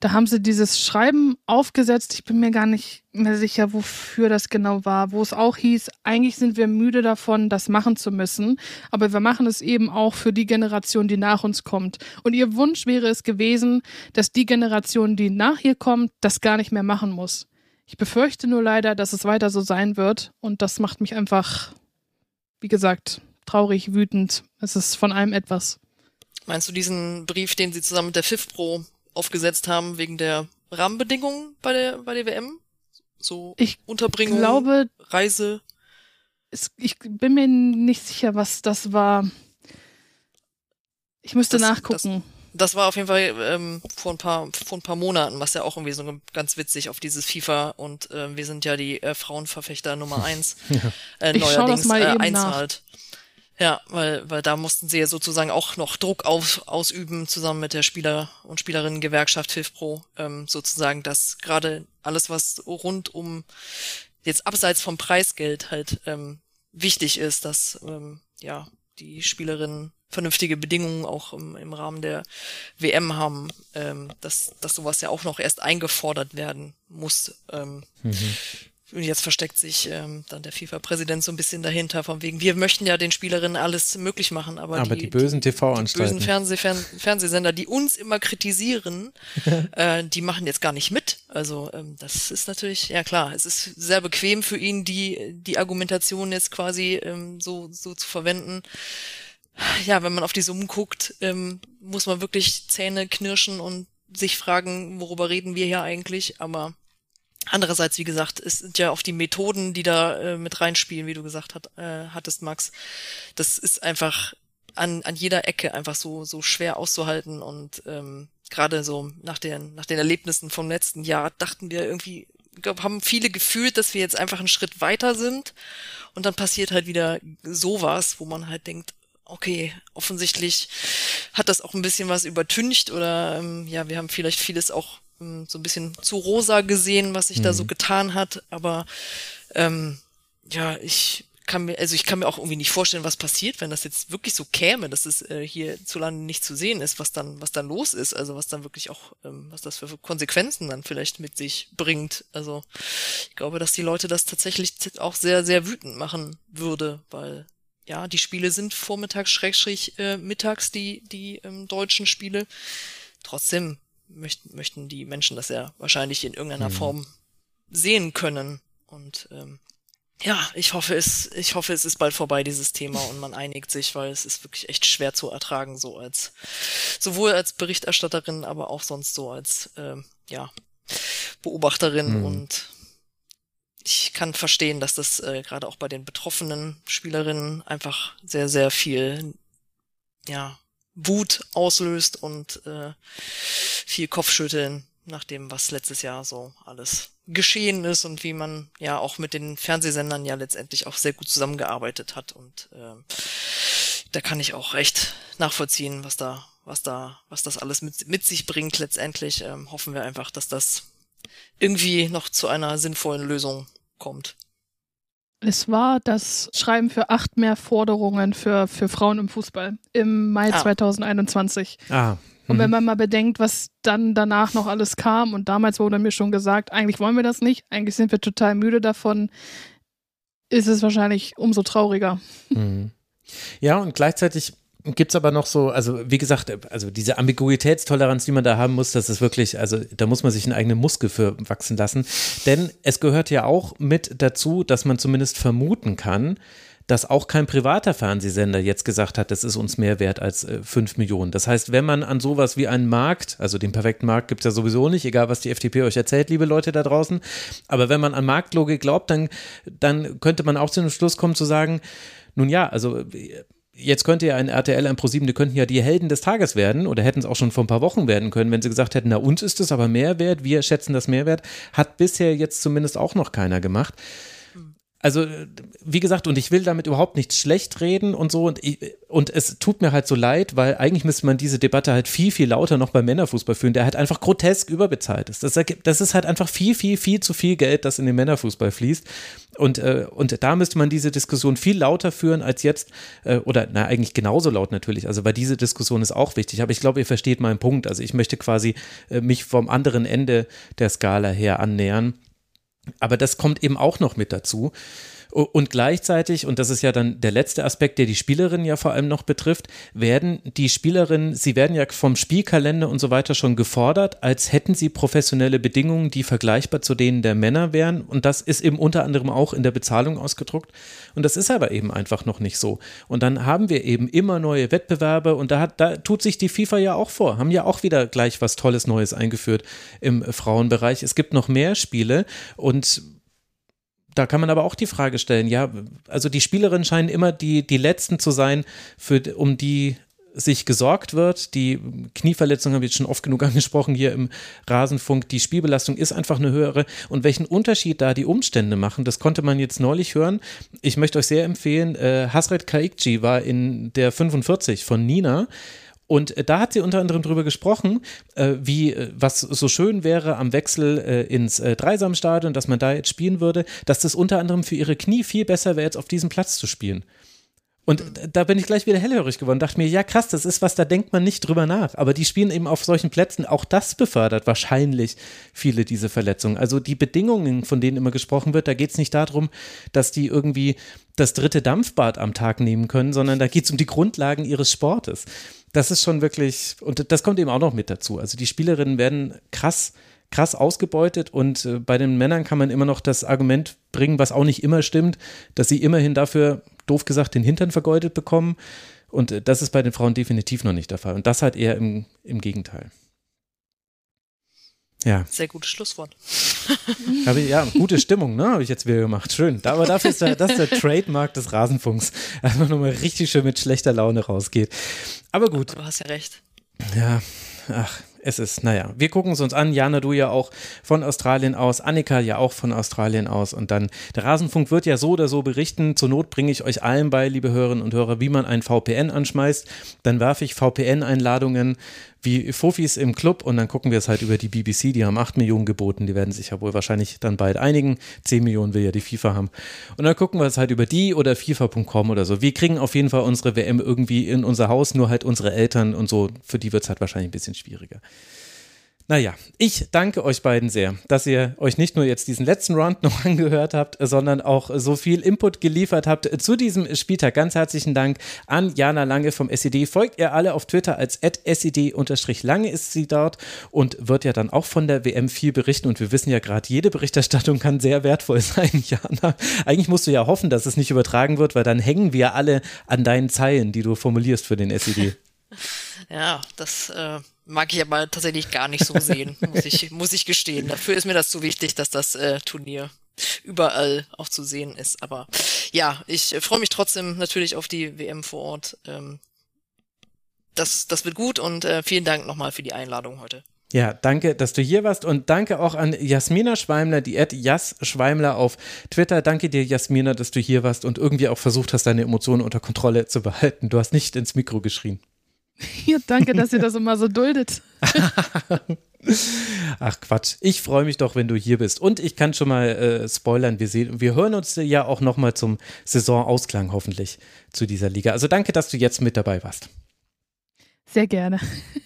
Da haben sie dieses Schreiben aufgesetzt. Ich bin mir gar nicht mehr sicher, wofür das genau war. Wo es auch hieß, eigentlich sind wir müde davon, das machen zu müssen. Aber wir machen es eben auch für die Generation, die nach uns kommt. Und ihr Wunsch wäre es gewesen, dass die Generation, die nach ihr kommt, das gar nicht mehr machen muss. Ich befürchte nur leider, dass es weiter so sein wird. Und das macht mich einfach, wie gesagt, traurig, wütend. Es ist von allem etwas. Meinst du diesen Brief, den sie zusammen mit der FIFPro aufgesetzt haben, wegen der Rahmenbedingungen bei der, bei der WM? So Ich Unterbringung, glaube, Reise. es, ich bin mir nicht sicher, was das war. Ich müsste Das- nachgucken. Das war auf jeden Fall ähm, vor ein paar vor ein paar Monaten, was ja auch irgendwie so ganz witzig auf dieses FIFA und äh, wir sind ja die äh, Frauenverfechter Nummer eins. (laughs) Äh, Ich schau das neuerdings mal äh, eben einzahlt. Ja, weil, weil da mussten sie ja sozusagen auch noch Druck auf, ausüben, zusammen mit der Spieler- und Spielerinnengewerkschaft FIFPro, ähm, sozusagen, dass gerade alles, was rund um jetzt abseits vom Preisgeld halt ähm, wichtig ist, dass ähm, ja die Spielerinnen vernünftige Bedingungen auch im, im Rahmen der WM haben, ähm, dass, dass sowas ja auch noch erst eingefordert werden muss. Ähm, und jetzt versteckt sich ähm, dann der FIFA-Präsident so ein bisschen dahinter, von wegen, wir möchten ja den Spielerinnen alles möglich machen, aber, Aber die bösen die bösen TV-Anstalten. Fernseh Fern Fernsehsender, die uns immer kritisieren, (laughs) äh, die machen jetzt gar nicht mit. Also ähm, das ist natürlich, ja klar, es ist sehr bequem für ihn, die, die Argumentation jetzt quasi ähm, so, so zu verwenden. Ja, wenn man auf die Summen guckt, ähm, muss man wirklich Zähne knirschen und sich fragen, worüber reden wir hier eigentlich, aber Andererseits, wie gesagt, es sind ja auch die Methoden, die da äh, mit reinspielen, wie du gesagt hat, äh, hattest, Max. Das ist einfach an, an jeder Ecke einfach so, so schwer auszuhalten und ähm, gerade so nach den, nach den Erlebnissen vom letzten Jahr dachten wir irgendwie, ich glaube, haben viele gefühlt, dass wir jetzt einfach einen Schritt weiter sind und dann passiert halt wieder sowas, wo man halt denkt, okay, offensichtlich hat das auch ein bisschen was übertüncht oder ähm, ja, wir haben vielleicht vieles auch so ein bisschen zu rosa gesehen, was sich da so getan hat, aber ähm, ja, ich kann mir, also ich kann mir auch irgendwie nicht vorstellen, was passiert, wenn das jetzt wirklich so käme, dass es äh, hier zu lange nicht zu sehen ist, was dann, was dann los ist, also was dann wirklich auch, ähm, was das für Konsequenzen dann vielleicht mit sich bringt. Also ich glaube, dass die Leute das tatsächlich auch sehr, sehr wütend machen würde, weil ja, die Spiele sind vormittags, schrägstrich, äh, mittags, die, die ähm, deutschen Spiele. Trotzdem möchten, möchten die Menschen das ja wahrscheinlich in irgendeiner Form sehen können. Und ähm, ja, ich hoffe, es, ich hoffe, es ist bald vorbei, dieses Thema, und man einigt sich, weil es ist wirklich echt schwer zu ertragen, so als sowohl als Berichterstatterin, aber auch sonst so als ähm, ja, Beobachterin Mhm. und ich kann verstehen, dass das äh, gerade auch bei den betroffenen Spielerinnen einfach sehr, sehr viel ja, Wut auslöst und äh, viel Kopfschütteln nach dem, was letztes Jahr so alles geschehen ist und wie man ja auch mit den Fernsehsendern ja letztendlich auch sehr gut zusammengearbeitet hat und ähm, da kann ich auch echt nachvollziehen, was da, was da, was das alles mit, mit sich bringt. Letztendlich ähm, hoffen wir einfach, dass das irgendwie noch zu einer sinnvollen Lösung kommt. Es war das Schreiben für acht mehr Forderungen für, für Frauen im Fußball im Mai Ah. 2021. Ah. Und mhm. wenn man mal bedenkt, was dann danach noch alles kam, und damals wurde mir schon gesagt, eigentlich wollen wir das nicht, eigentlich sind wir total müde davon, ist es wahrscheinlich umso trauriger. Mhm. Ja, und gleichzeitig gibt es aber noch so, also wie gesagt, also diese Ambiguitätstoleranz, die man da haben muss, das ist wirklich, also da muss man sich einen eigenen Muskel für wachsen lassen. Denn es gehört ja auch mit dazu, dass man zumindest vermuten kann, dass auch kein privater Fernsehsender jetzt gesagt hat, das ist uns mehr wert als äh, 5 Millionen. Das heißt, wenn man an sowas wie einen Markt, also den perfekten Markt gibt es ja sowieso nicht, egal was die FDP euch erzählt, liebe Leute da draußen, aber wenn man an Marktlogik glaubt, dann, dann könnte man auch zu dem Schluss kommen zu sagen, nun ja, also jetzt könnte ja ein RTL, ein ProSieben, die könnten ja die Helden des Tages werden oder hätten es auch schon vor ein paar Wochen werden können, wenn sie gesagt hätten, na uns ist es aber Mehrwert, wir schätzen das Mehrwert, hat bisher jetzt zumindest auch noch keiner gemacht. Also, wie gesagt, und ich will damit überhaupt nichts schlecht reden und so. Und, und es tut mir halt so leid, weil eigentlich müsste man diese Debatte halt viel, viel lauter noch beim Männerfußball führen, der halt einfach grotesk überbezahlt ist. Das, das ist halt einfach viel, viel, viel zu viel Geld, das in den Männerfußball fließt. Und, äh, und da müsste man diese Diskussion viel lauter führen als jetzt, äh, oder na, eigentlich genauso laut natürlich. Also, weil diese Diskussion ist auch wichtig. Aber ich glaube, ihr versteht meinen Punkt. Also, ich möchte quasi äh, mich vom anderen Ende der Skala her annähern. Aber das kommt eben auch noch mit dazu. Und gleichzeitig, und das ist ja dann der letzte Aspekt, der die Spielerinnen ja vor allem noch betrifft, werden die Spielerinnen, sie werden ja vom Spielkalender und so weiter schon gefordert, als hätten sie professionelle Bedingungen, die vergleichbar zu denen der Männer wären. Und das ist eben unter anderem auch in der Bezahlung ausgedruckt. Und das ist aber eben einfach noch nicht so. Und dann haben wir eben immer neue Wettbewerbe und da, hat, da tut sich die FIFA ja auch vor, haben ja auch wieder gleich was Tolles Neues eingeführt im Frauenbereich. Es gibt noch mehr Spiele und da kann man aber auch die Frage stellen, ja, also die Spielerinnen scheinen immer die, die Letzten zu sein, für, um die sich gesorgt wird. Die Knieverletzung haben wir jetzt schon oft genug (laughs) angesprochen hier im Rasenfunk. Die Spielbelastung ist einfach eine höhere. Und welchen Unterschied da die Umstände machen, das konnte man jetzt neulich hören. Ich möchte euch sehr empfehlen, äh, Hasret Kaikci war in der 45 von Nina. Und äh, da hat sie unter anderem drüber gesprochen, äh, wie äh, was so schön wäre am Wechsel ins Dreisamstadion, dass man da jetzt spielen würde, dass das unter anderem für ihre Knie viel besser wäre, jetzt auf diesem Platz zu spielen. Und da bin ich gleich wieder hellhörig geworden, dachte mir, ja krass, das ist was, da denkt man nicht drüber nach. Aber die spielen eben auf solchen Plätzen, auch das befördert wahrscheinlich viele diese Verletzungen. Also die Bedingungen, von denen immer gesprochen wird, da geht es nicht darum, dass die irgendwie das dritte Dampfbad am Tag nehmen können, sondern da geht es um die Grundlagen ihres Sportes das ist schon wirklich, und das kommt eben auch noch mit dazu. Also die Spielerinnen werden krass, krass ausgebeutet und äh, bei den Männern kann man immer noch das Argument bringen, was auch nicht immer stimmt, dass sie immerhin dafür, doof gesagt, den Hintern vergeudet bekommen. Und äh, das ist bei den Frauen definitiv noch nicht der Fall. Und das halt eher im, im Gegenteil. Ja. Sehr gutes Schlusswort. (laughs) Habe ich, ja, gute Stimmung, ne? Habe ich jetzt wieder gemacht. Schön. Aber dafür ist der, das ist der Trademark des Rasenfunks. Dass man nochmal richtig schön mit schlechter Laune rausgeht. Aber gut. Aber du hast ja recht. Ja, ach, es ist, naja, wir gucken es uns an. Jana, du ja auch von Australien aus, Annika ja auch von Australien aus. Und dann, der Rasenfunk wird ja so oder so berichten. Zur Not bringe ich euch allen bei, liebe Hörerinnen und Hörer, wie man ein VPN anschmeißt. Dann werfe ich VPN-Einladungen wie Fofis im Club und dann gucken wir es halt über die BBC, die haben 8 Millionen geboten, die werden sich ja wohl wahrscheinlich dann bald einigen. 10 Millionen will ja die FIFA haben. Und dann gucken wir es halt über die oder FIFA.com oder so. Wir kriegen auf jeden Fall unsere WM irgendwie in unser Haus, nur halt unsere Eltern und so, für die wird es halt wahrscheinlich ein bisschen schwieriger. Naja, ich danke euch beiden sehr, dass ihr euch nicht nur jetzt diesen letzten Round (laughs) noch angehört habt, sondern auch so viel Input geliefert habt zu diesem Spieltag. Ganz herzlichen Dank an Jana Lange vom SED. Folgt ihr alle auf Twitter als SED-Lange ist sie dort und wird ja dann auch von der WM viel berichten. Und wir wissen ja gerade, jede Berichterstattung kann sehr wertvoll (laughs) sein, Jana. Eigentlich musst du ja hoffen, dass es nicht übertragen wird, weil dann hängen wir alle an deinen Zeilen, die du formulierst für den SED. (laughs) Ja, das äh, mag ich aber tatsächlich gar nicht so sehen, (laughs) muss ich, muss ich gestehen. Dafür ist mir das zu wichtig, dass das äh, Turnier überall auch zu sehen ist. Aber ja, ich äh, freue mich trotzdem natürlich auf die WM vor Ort. Ähm, das, das wird gut und äh, vielen Dank nochmal für die Einladung heute. Ja, danke, dass du hier warst und danke auch an Jasmina Schweimler, die Ad Jas Schweimler auf Twitter. Danke dir, Jasmina, dass du hier warst und irgendwie auch versucht hast, deine Emotionen unter Kontrolle zu behalten. Du hast nicht ins Mikro geschrien. (laughs) Ja, danke, dass ihr das immer so duldet. (laughs) Ach Quatsch, ich freue mich doch, wenn du hier bist. Und ich kann schon mal äh, spoilern, wir, sehen, wir hören uns ja auch noch mal zum Saisonausklang hoffentlich zu dieser Liga. Also danke, dass du jetzt mit dabei warst. Sehr gerne.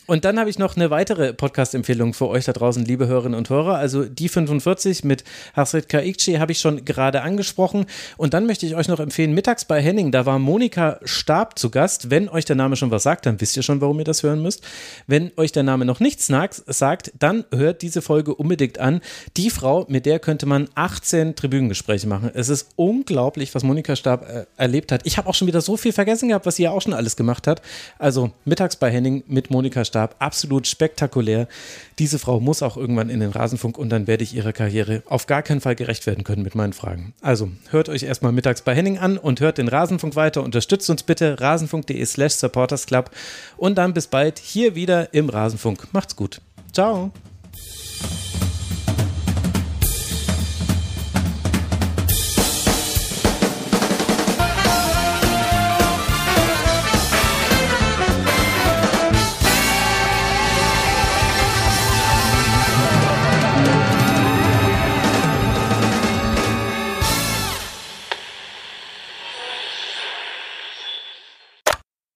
Und dann habe ich noch eine weitere Podcast-Empfehlung für euch da draußen, liebe Hörerinnen und Hörer. Also die 45 mit Hasrit Kaikci habe ich schon gerade angesprochen. Und dann möchte ich euch noch empfehlen, mittags bei Henning, da war Monika Stab zu Gast. Wenn euch der Name schon was sagt, dann wisst ihr schon, warum ihr das hören müsst. Wenn euch der Name noch nichts sagt, dann hört diese Folge unbedingt an. Die Frau, mit der könnte man 18 Tribünengespräche machen. Es ist unglaublich, was Monika Stab äh, erlebt hat. Ich habe auch schon wieder so viel vergessen gehabt, was sie ja auch schon alles gemacht hat. Also mittags bei Henning Henning mit Monika Stab. Absolut spektakulär. Diese Frau muss auch irgendwann in den Rasenfunk und dann werde ich ihrer Karriere auf gar keinen Fall gerecht werden können mit meinen Fragen. Also hört euch erstmal mittags bei Henning an und hört den Rasenfunk weiter. Unterstützt uns bitte rasenfunk.de slash supportersclub und dann bis bald hier wieder im Rasenfunk. Macht's gut. Ciao.